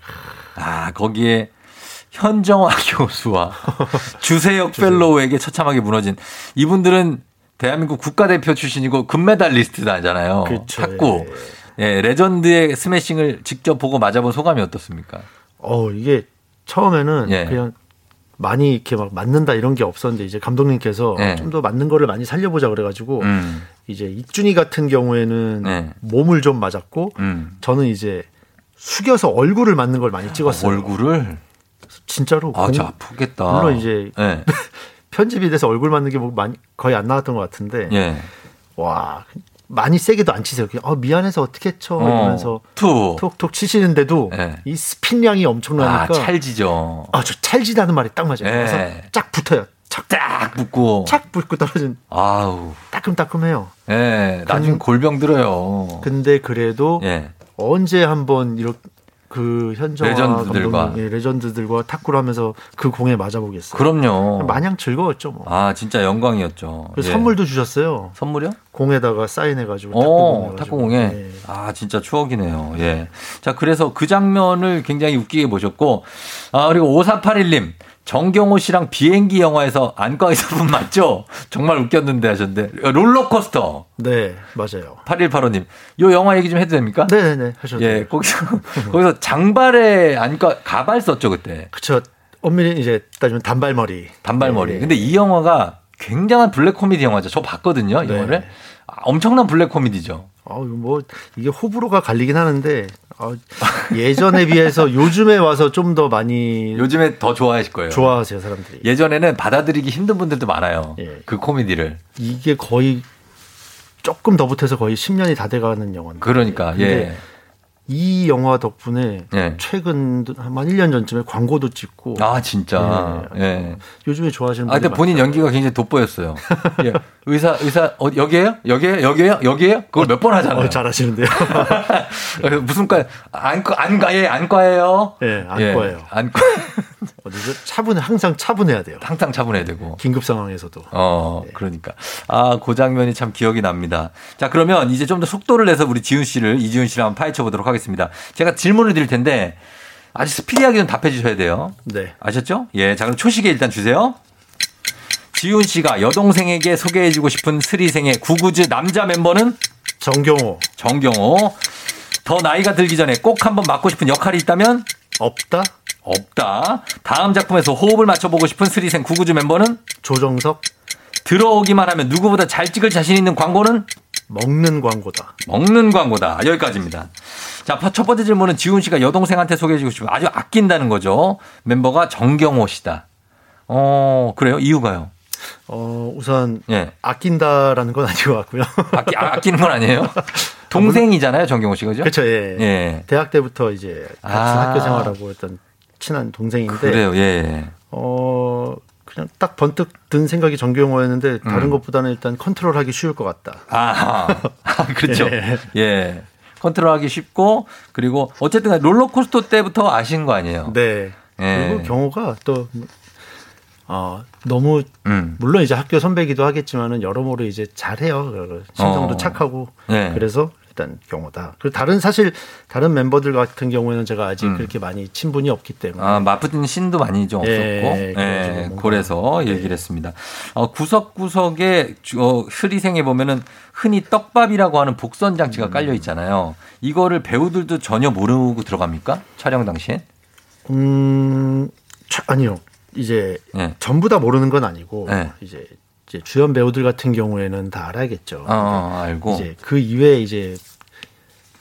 아, 거기에 현정화 교수와 주세혁 펠로우에게 처참하게 무너진 이분들은 대한민국 국가대표 출신이고 금메달리스트잖아요. 그쵸, 탁구. 예, 레전드의 스매싱을 직접 보고 맞아본 소감이 어떻습니까? 어, 이게 처음에는 예. 그냥 많이 이렇게 막 맞는다 이런 게 없었는데 이제 감독님께서 예. 좀더 맞는 거를 많이 살려보자 그래가지고 음. 이제 익준이 같은 경우에는 네. 몸을 좀 맞았고 음. 저는 이제 숙여서 얼굴을 맞는 걸 많이 찍었어요. 얼굴을 진짜로. 아, 공- 저 아프겠다. 물론 이제 예. 편집이 돼서 얼굴 맞는 게 뭐 많이 거의 안 나왔던 것 같은데 예. 와 많이 세게도 안 치세요. 그냥 어, 미안해서 어떻게 쳐 어, 이러면서 투. 톡톡 치시는데도 예. 이 스핀량이 엄청나니까 아, 찰지죠. 아, 저 찰지다는 말이 딱 맞아요. 예. 그래서 쫙 붙어요. 착, 딱 붙고. 착 붙고 떨어진 아우. 따끔따끔해요. 예. 나중에 골병 들어요. 근데 그래도 예. 언제 한번 이렇게 그 현정화 레전드들과. 감독님, 예, 레전드들과 탁구를 하면서 그 공에 맞아보겠어요. 그럼요. 마냥 즐거웠죠. 뭐. 아, 진짜 영광이었죠. 그래서 예. 선물도 주셨어요. 선물이요? 공에다가 사인해가지고 어, 탁구공에. 탁구공에. 아, 진짜 추억이네요. 예. 자, 그래서 그 장면을 굉장히 웃기게 보셨고, 아, 그리고 5481님. 정경호 씨랑 비행기 영화에서 안과 의사분 맞죠? 정말 웃겼는데 하셨는데. 롤러코스터. 네, 맞아요. 8185님. 요 영화 얘기 좀 해도 됩니까? 네네네. 하셔도 예. 거기서, 거기서 장발에 안과, 가발 썼죠, 그때. 그쵸. 엄밀히 이제 따지면 단발머리. 단발머리. 네. 근데 이 영화가 굉장한 블랙 코미디 영화죠. 저 봤거든요, 이 네. 영화를. 아, 엄청난 블랙 코미디죠. 어, 뭐 이게 호불호가 갈리긴 하는데 어, 예전에 비해서 요즘에 와서 좀 더 많이 요즘에 더 좋아하실 거예요. 좋아하세요 사람들이. 예전에는 받아들이기 힘든 분들도 많아요. 예. 그 코미디를. 이게 거의 조금 더 붙어서 거의 10년이 다 돼가는 영화인데. 그러니까, 예. 이 영화 덕분에 예. 최근 한 1년 전쯤에 광고도 찍고 아, 진짜. 예. 요즘에 좋아하시는 아, 근데 본인 연기가 굉장히 돋보였어요. 예. 의사, 의사, 어, 여기에요? 여기에요? 여기에요? 여기에요? 그걸 몇 번 하잖아요. 어, 잘하시는데요. 무슨 과, 안과, 안과에, 안과예요? 예, 안과예요. 안과. 어디서 차분해 항상 차분해야 돼요. 항상 차분해야 되고. 긴급 상황에서도. 어, 그러니까. 아, 그 장면이 참 기억이 납니다. 자, 그러면 이제 좀 더 속도를 내서 우리 지훈 씨를, 이지훈 한번 파헤쳐 보도록 하겠습니다. 제가 질문을 드릴 텐데, 아주 스피디하게 좀 답해 주셔야 돼요. 네. 아셨죠? 예, 자, 그럼 초식에 일단 주세요. 지훈 씨가 여동생에게 소개해 주고 싶은 스리생의 구구즈 남자 멤버는? 정경호. 정경호. 더 나이가 들기 전에 꼭 한번 맡고 싶은 역할이 있다면? 없다. 없다. 다음 작품에서 호흡을 맞춰보고 싶은 스리생 구구즈 멤버는? 조정석. 들어오기만 하면 누구보다 잘 찍을 자신 있는 광고는? 먹는 광고다. 먹는 광고다. 여기까지입니다. 자, 첫 번째 질문은 지훈 씨가 여동생한테 소개해주고 싶은 아주 아낀다는 거죠. 멤버가 정경호 씨다. 어, 그래요? 이유가요? 어, 우선 예. 아낀다라는 건 아닌 것 같고요. 아끼, 아, 아끼는 건 아니에요? 동생이잖아요, 정경호 씨, 그죠? 그렇죠. 예. 예. 대학 때부터 이제 같이 아. 학교 생활하고 했던 친한 동생인데 그래요. 예. 어 그냥 딱 번뜩 든 생각이 정경호였는데 다른 음. 것보다는 일단 컨트롤하기 쉬울 것 같다. 아, 그렇죠. 예. 예. 컨트롤하기 쉽고 그리고 어쨌든 롤러코스터 때부터 아신 거 아니에요. 네. 예. 그리고 경호가 또 어, 너무 음. 물론 이제 학교 선배기도 하겠지만은 여러모로 이제 잘해요. 심성도 어. 착하고 네. 그래서 일단 경호다. 그리고 다른 사실 다른 멤버들 같은 경우에는 제가 아직 음. 그렇게 많이 친분이 없기 때문에 아, 마푸틴 신도 많이 좀 없었고, 예, 예, 그래서 얘기를 했습니다. 어, 구석구석에 주- 어, 스리생에 보면은 흔히 떡밥이라고 하는 복선 장치가 음. 깔려 있잖아요. 이거를 배우들도 전혀 모르고 들어갑니까? 촬영 당시엔? 음 차- 아니요. 이제 예. 전부 다 모르는 건 아니고 네. 이제, 이제 주연 배우들 같은 경우에는 다 알아야겠죠. 어, 알고. 이제 그 이외에 이제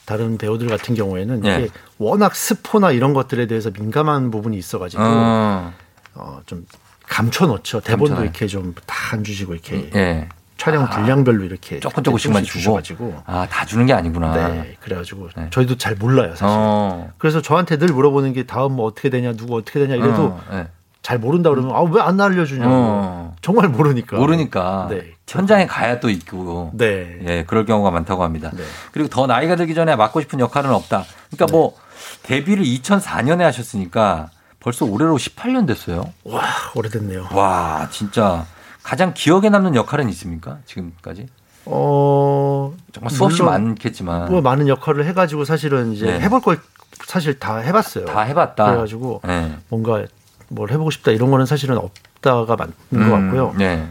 다른 배우들 같은 경우에는 예. 이게 워낙 스포나 이런 것들에 대해서 민감한 부분이 있어가지고 어, 어, 좀 감춰 놓죠. 대본도 감춰놔요. 이렇게 좀 다 안 주시고 이렇게 예. 촬영 분량별로 이렇게 조금 조금씩만. 주셔가지고 아, 다 주는 게 아니구나. 네, 그래가지고 저희도 잘 몰라요 사실. 어. 그래서 저한테 늘 물어보는 게 다음 뭐 어떻게 되냐, 누구 어떻게 되냐 이래도 어, 예. 잘 모른다 그러면 아 왜 안 알려주냐고 어. 정말 모르니까. 모르니까 네. 현장에 가야 또 있고 네. 예 그럴 경우가 많다고 합니다. 그리고 더 나이가 들기 전에 맡고 싶은 역할은 없다. 그러니까 네. 뭐 데뷔를 2004년에 하셨으니까 벌써 올해로 18년 됐어요. 와 오래됐네요. 와 진짜 가장 기억에 남는 역할은 있습니까 지금까지? 어 정말 수없이 많겠지만 뭐 많은 역할을 해가지고 사실은 이제 네. 해볼 걸 사실 다 해봤어요. 다 해봤다. 그래가지고 네. 뭔가 뭘 해보고 싶다 이런 거는 사실은 없다가 맞는 음, 것 같고요. 네.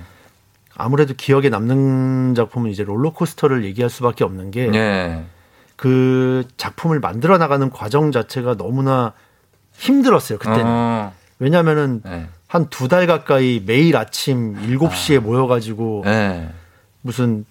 아무래도 기억에 남는 작품은 이제 롤러코스터를 얘기할 수밖에 없는 게그 네. 작품을 만들어 나가는 과정 자체가 너무나 힘들었어요 그때는. 어, 왜냐하면은 네. 한두 달 가까이 매일 아침 7시에 모여가지고 네. 무슨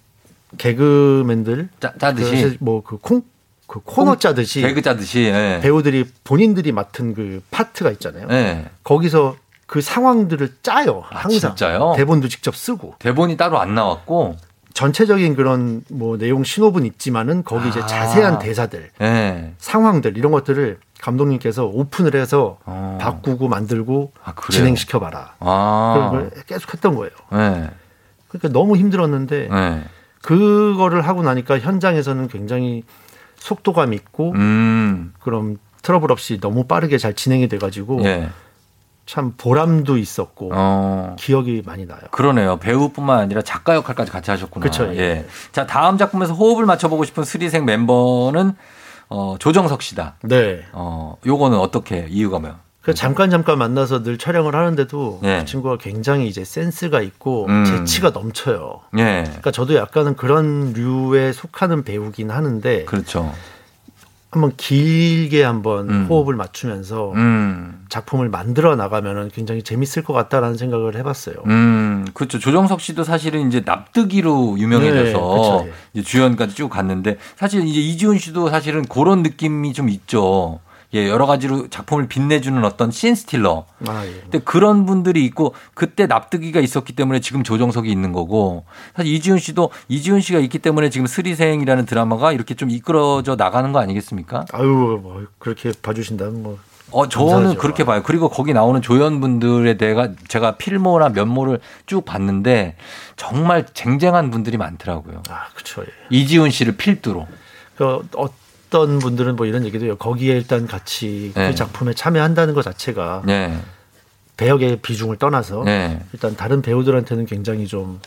개그맨들 짜, 짜듯이 뭐 그 콩 그 코너 짜듯이 개그 짜듯이 예. 배우들이 본인들이 맡은 그 파트가 있잖아요. 네. 거기서 그 상황들을 짜요. 항상 아, 진짜요? 대본도 직접 쓰고 대본이 따로 안 나왔고 전체적인 그런 뭐 내용 신호분 있지만은 거기 이제 아. 자세한 대사들, 네. 상황들 이런 것들을 감독님께서 오픈을 해서 어. 바꾸고 만들고 그래요? 진행시켜 봐라. 아. 그런 걸 계속 했던 거예요. 네. 그러니까 너무 힘들었는데 네. 그거를 하고 나니까 현장에서는 굉장히 속도감 있고 음. 그럼 트러블 없이 너무 빠르게 잘 진행이 돼가지고 예. 참 보람도 있었고 어. 기억이 많이 나요. 그러네요. 배우뿐만 아니라 작가 역할까지 같이 하셨구나. 그쵸, 예. 예. 자, 다음 작품에서 호흡을 맞춰보고 싶은 슬의생 멤버는 어, 조정석 씨다. 네. 어, 요거는 어떻게 이유가 뭐야? 그 잠깐 잠깐 만나서 늘 촬영을 하는데도 예. 그 친구가 굉장히 이제 센스가 있고 음. 재치가 넘쳐요. 예. 그러니까 저도 약간은 그런 류에 속하는 배우긴 하는데 그렇죠. 한번 길게 한번 음. 호흡을 맞추면서 음. 작품을 만들어 나가면은 굉장히 재밌을 것 같다라는 생각을 해봤어요. 음, 그렇죠. 조정석 씨도 사실은 이제 납득이로 유명해져서 네, 예. 이제 주연까지 쭉 갔는데 사실 이제 이지훈 씨도 사실은 그런 느낌이 좀 있죠. 예, 여러 가지로 작품을 빛내주는 어떤 씬 스틸러. 아, 예. 근데 그런 분들이 있고 그때 납득이가 있었기 때문에 지금 조정석이 있는 거고 사실 이지훈 씨도 이지훈 씨가 있기 때문에 지금 스리생이라는 드라마가 이렇게 좀 이끌어져 나가는 거 아니겠습니까? 아유 뭐 그렇게 봐주신다면 뭐 어, 저는 감사하죠. 그렇게 봐요. 그리고 거기 나오는 조연분들에 대해 제가 필모나 면모를 쭉 봤는데 정말 쟁쟁한 분들이 많더라고요. 아, 그쵸. 예. 이지훈 씨를 필두로. 그 어 떤 분들은 뭐 이런 얘기도 해요. 거기에 일단 같이 네. 그 작품에 참여한다는 것 자체가 네. 배역의 비중을 떠나서 네. 일단 다른 배우들한테는 굉장히 좀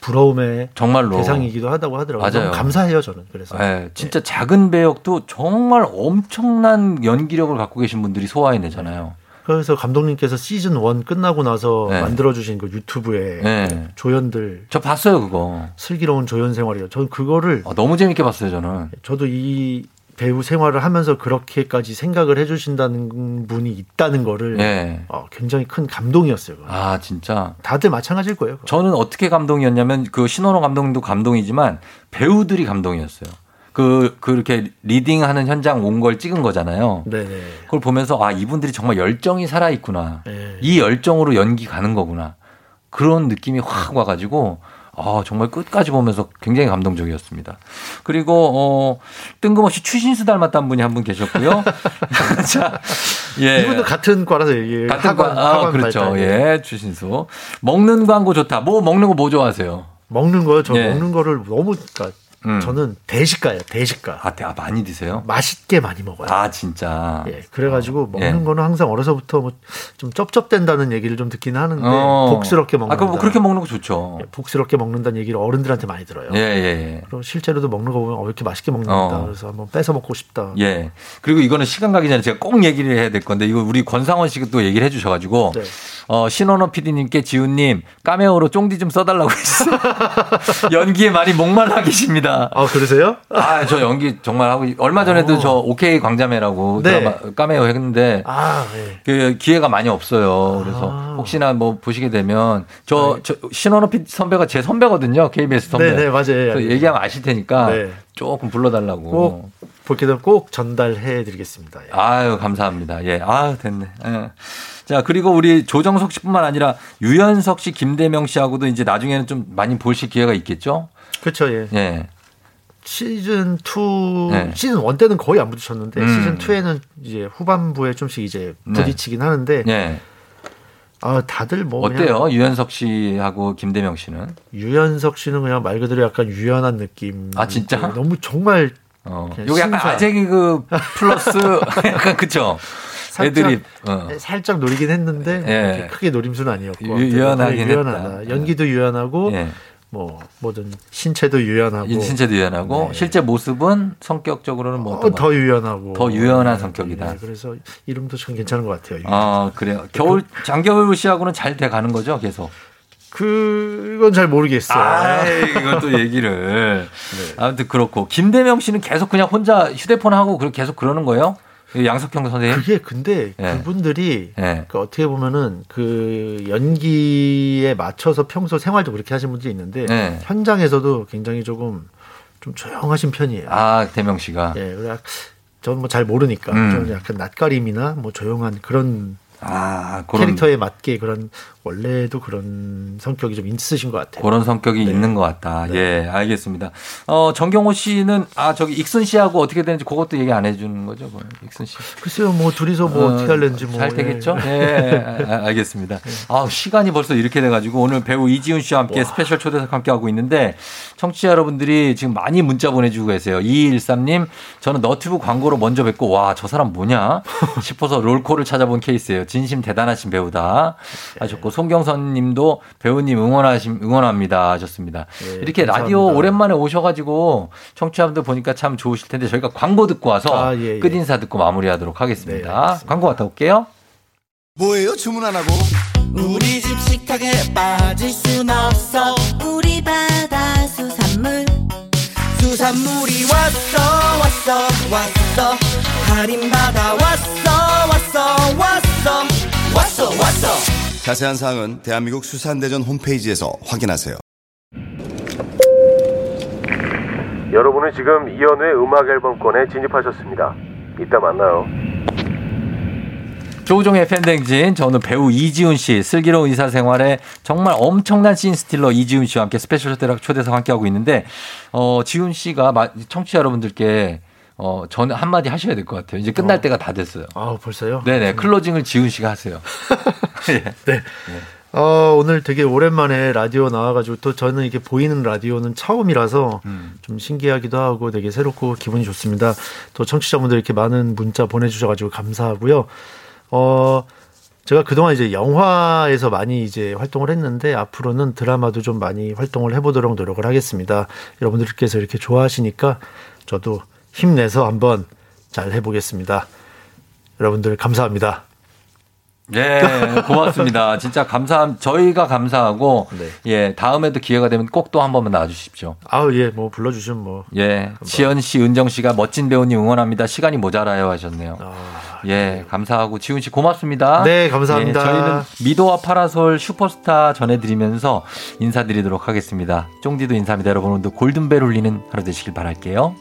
부러움의 정말로. 대상이기도 하다고 하더라고요. 맞아요. 감사해요 저는. 그래서 네, 진짜 작은 배역도 정말 엄청난 연기력을 갖고 계신 분들이 소화해내잖아요. 그래서 감독님께서 시즌 1 끝나고 나서 네. 만들어주신 그 유튜브에 네. 조연들 저 봤어요, 그거. 슬기로운 조연 생활이요. 저는 그거를 어, 너무 재밌게 봤어요, 저는. 저도 이 배우 생활을 하면서 그렇게까지 생각을 해주신다는 분이 있다는 거를 네. 어, 굉장히 큰 감동이었어요. 그거. 아, 진짜. 다들 마찬가지일 거예요. 그거. 저는 어떻게 감동이었냐면 그 신원호 감독님도 감동이지만 배우들이 감동이었어요. 그 그렇게 리딩하는 현장 온 걸 찍은 거잖아요. 네네. 그걸 보면서 아 이분들이 정말 열정이 살아 있구나. 네. 이 열정으로 연기 가는 거구나. 그런 느낌이 확 와가지고 아, 정말 끝까지 보면서 굉장히 감동적이었습니다. 그리고 어 뜬금없이 추신수 닮았다는 분이 한 분 계셨고요. 자, 예. 이분도 같은 과라서 얘기해요. 같은 학원, 과, 아, 학원 그렇죠. 발달. 예, 추신수. 먹는 광고 좋다. 뭐 먹는 거 뭐 좋아하세요? 먹는 거요. 저 예. 먹는 거를 너무 그러니까 음. 저는 대식가예요. 대식가. 아, 대- 아, 많이 드세요? 맛있게 많이 먹어요. 아, 진짜. 예, 그래가지고 예. 먹는 거는 항상 어려서부터 뭐 좀 쩝쩝댄다는 얘기를 좀 듣긴 하는데 어. 복스럽게 먹는다. 아, 그럼 뭐 그렇게 먹는 거 좋죠. 예, 복스럽게 먹는다는 얘기를 어른들한테 많이 들어요. 예, 예, 예. 그럼 실제로도 먹는 거 보면 어, 왜 이렇게 맛있게 먹는다. 어. 그래서 한번 뺏어 먹고 싶다. 예. 그리고 이거는 시간 가기 전에 제가 꼭 얘기를 해야 될 건데, 이거 우리 권상원 씨가 또 얘기를 해 주셔가지고, 네. 어, 신원호 PD님께 지훈님, 까메오로 쫑디 좀 써달라고 했어요. 연기에 많이 목말라 계십니다. 아, 그러세요? 아, 저 연기 정말 하고, 얼마 전에도 저 오케이 광자매라고 네. 드라마 까메오 했는데, 아, 예. 그 기회가 많이 없어요. 그래서 아. 혹시나 뭐 보시게 되면, 저, 저 신원호 PD 선배가 제 선배거든요. KBS 선배. 네, 네, 맞아요. 그래서 얘기하면 아실 테니까 네. 조금 불러달라고. 꼭 볼게 되면 꼭 전달해 드리겠습니다. 예. 아유, 감사합니다. 예. 아유, 됐네. 예. 자, 그리고 우리 조정석 씨뿐만 아니라 유연석 씨, 김대명 씨하고도 이제 나중에는 좀 많이 보실 기회가 있겠죠? 그렇죠. 예. 예. 시즌 2 네. 시즌 1 때는 거의 안 부딪혔는데 음. 시즌 2에는 이제 후반부에 좀씩 이제 네. 부딪히긴 하는데 예. 아 다들 뭐 어때요? 유연석 씨하고 김대명 씨는? 유연석 씨는 그냥 말 그대로 약간 유연한 느낌. 아, 진짜? 너무 정말 어. 요게 약간 신선. 아재 개그 플러스 약간 그쵸? 살짝, 애드립. 어. 살짝 노리긴 했는데 예. 그렇게 크게 노림수는 아니었고 유- 유연하긴 되게 유연하다. 했다. 연기도 유연하고 예. 뭐 뭐든 신체도 유연하고 신체도 유연하고 실제 모습은 성격적으로는 뭐 네. 어, 유연하고 더 유연한 네, 성격이다. 네, 그래서 이름도 참 괜찮은 것 같아요. 아, 그래요. 겨울 장겨울 씨하고는 잘 돼 가는 거죠, 계속. 그건 잘 모르겠어요. 아, 또 얘기를. 아무튼 그렇고 김대명 씨는 계속 그냥 혼자 휴대폰 하고 계속 그러는 거예요? 양석형 선생님? 그게 근데 예. 그분들이 예. 그 어떻게 보면은 그 연기에 맞춰서 평소 생활도 그렇게 하시는 분들이 있는데 네. 현장에서도 굉장히 조금 좀 조용하신 편이에요. 아, 대명 씨가. 예, 그래 저는 뭐 잘 모르니까 음. 좀 약간 낯가림이나 뭐 조용한 그런 아, 그런 캐릭터에 맞게 그런 원래도 그런 성격이 좀 있으신 것 같아요. 그런 성격이 있는 것 같다. 예, 알겠습니다. 어, 정경호 씨는 아, 저기 익순 씨하고 어떻게 되는지 그것도 얘기 안 해주는 거죠, 뭐. 익순 씨. 글쎄요, 뭐 둘이서 뭐 어, 떻게 할는지 뭐 잘 되겠죠? 예, 아, 알겠습니다. 아, 시간이 벌써 이렇게 돼가지고 오늘 배우 이지훈 씨와 함께 스페셜 초대석 함께 하고 있는데 청취자 여러분들이 지금 많이 문자 보내주고 계세요. 2213님, 저는 너튜브 광고로 먼저 뵙고 와, 저 사람 뭐냐 싶어서 롤코를 찾아본 케이스예요. 진심 대단하신 배우다 하셨고 송경선 님도 배우님 응원하심, 응원합니다 하셨습니다. 이렇게 감사합니다. 라디오 오랜만에 오셔 가지고 청취자분들 보니까 참 좋으실 텐데 저희가 광고 듣고 와서 아, 예, 예. 끝인사 듣고 마무리하도록 하겠습니다. 광고 갔다 올게요. 뭐예요 주문 안 하고? 우리 집 식탁에 빠질 순 없어 우리 바다 수산물 수산물이 왔어 왔어 왔어 할인받아 왔어 왔어 왔어 왔어 왔어 자세한 사항은 대한민국 수산대전 홈페이지에서 확인하세요 여러분은 지금 이현우의 음악 앨범권에 진입하셨습니다. 이따 만나요. 조우종의 FM 대행진, 저는 배우 이지훈 씨, 슬기로운 의사 생활에 정말 엄청난 씬스틸러 이지훈 씨와 함께 스페셜 초대석, 초대석 함께하고 있는데, 어, 지훈 씨가 마- 청취자 여러분들께 어, 저는 한마디 하셔야 될 것 같아요. 이제 끝날 때가 다 됐어요. 아, 벌써요? 네네, 클로징을 지훈 씨가 하세요. 네. 어, 오늘 되게 오랜만에 라디오 나와가지고 또 저는 이게 보이는 라디오는 처음이라서 음. 좀 신기하기도 하고 되게 새롭고 기분이 좋습니다. 또 청취자분들 이렇게 많은 문자 보내주셔가지고 감사하고요. 어, 제가 그동안 이제 영화에서 많이 이제 활동을 했는데 앞으로는 드라마도 좀 많이 활동을 해보도록 노력을 하겠습니다. 여러분들께서 이렇게 좋아하시니까 저도 힘내서 한번 잘 해보겠습니다. 여러분들 감사합니다. 네, 고맙습니다. 진짜 감사, 저희가 감사하고, 예, 다음에도 기회가 되면 꼭 또 한 번만 나와주십시오. 아우 예, 뭐 불러주시면 뭐 예, 지연 씨, 은정 씨가 멋진 배우님 응원합니다. 시간이 모자라요 하셨네요. 예, 감사하고 지훈 씨 고맙습니다. 네, 감사합니다. 예, 저희는 미도와 파라솔 슈퍼스타 전해드리면서 인사드리도록 하겠습니다. 쫑디도 인사합니다. 여러분 오늘도 골든벨 울리는 하루 되시길 바랄게요.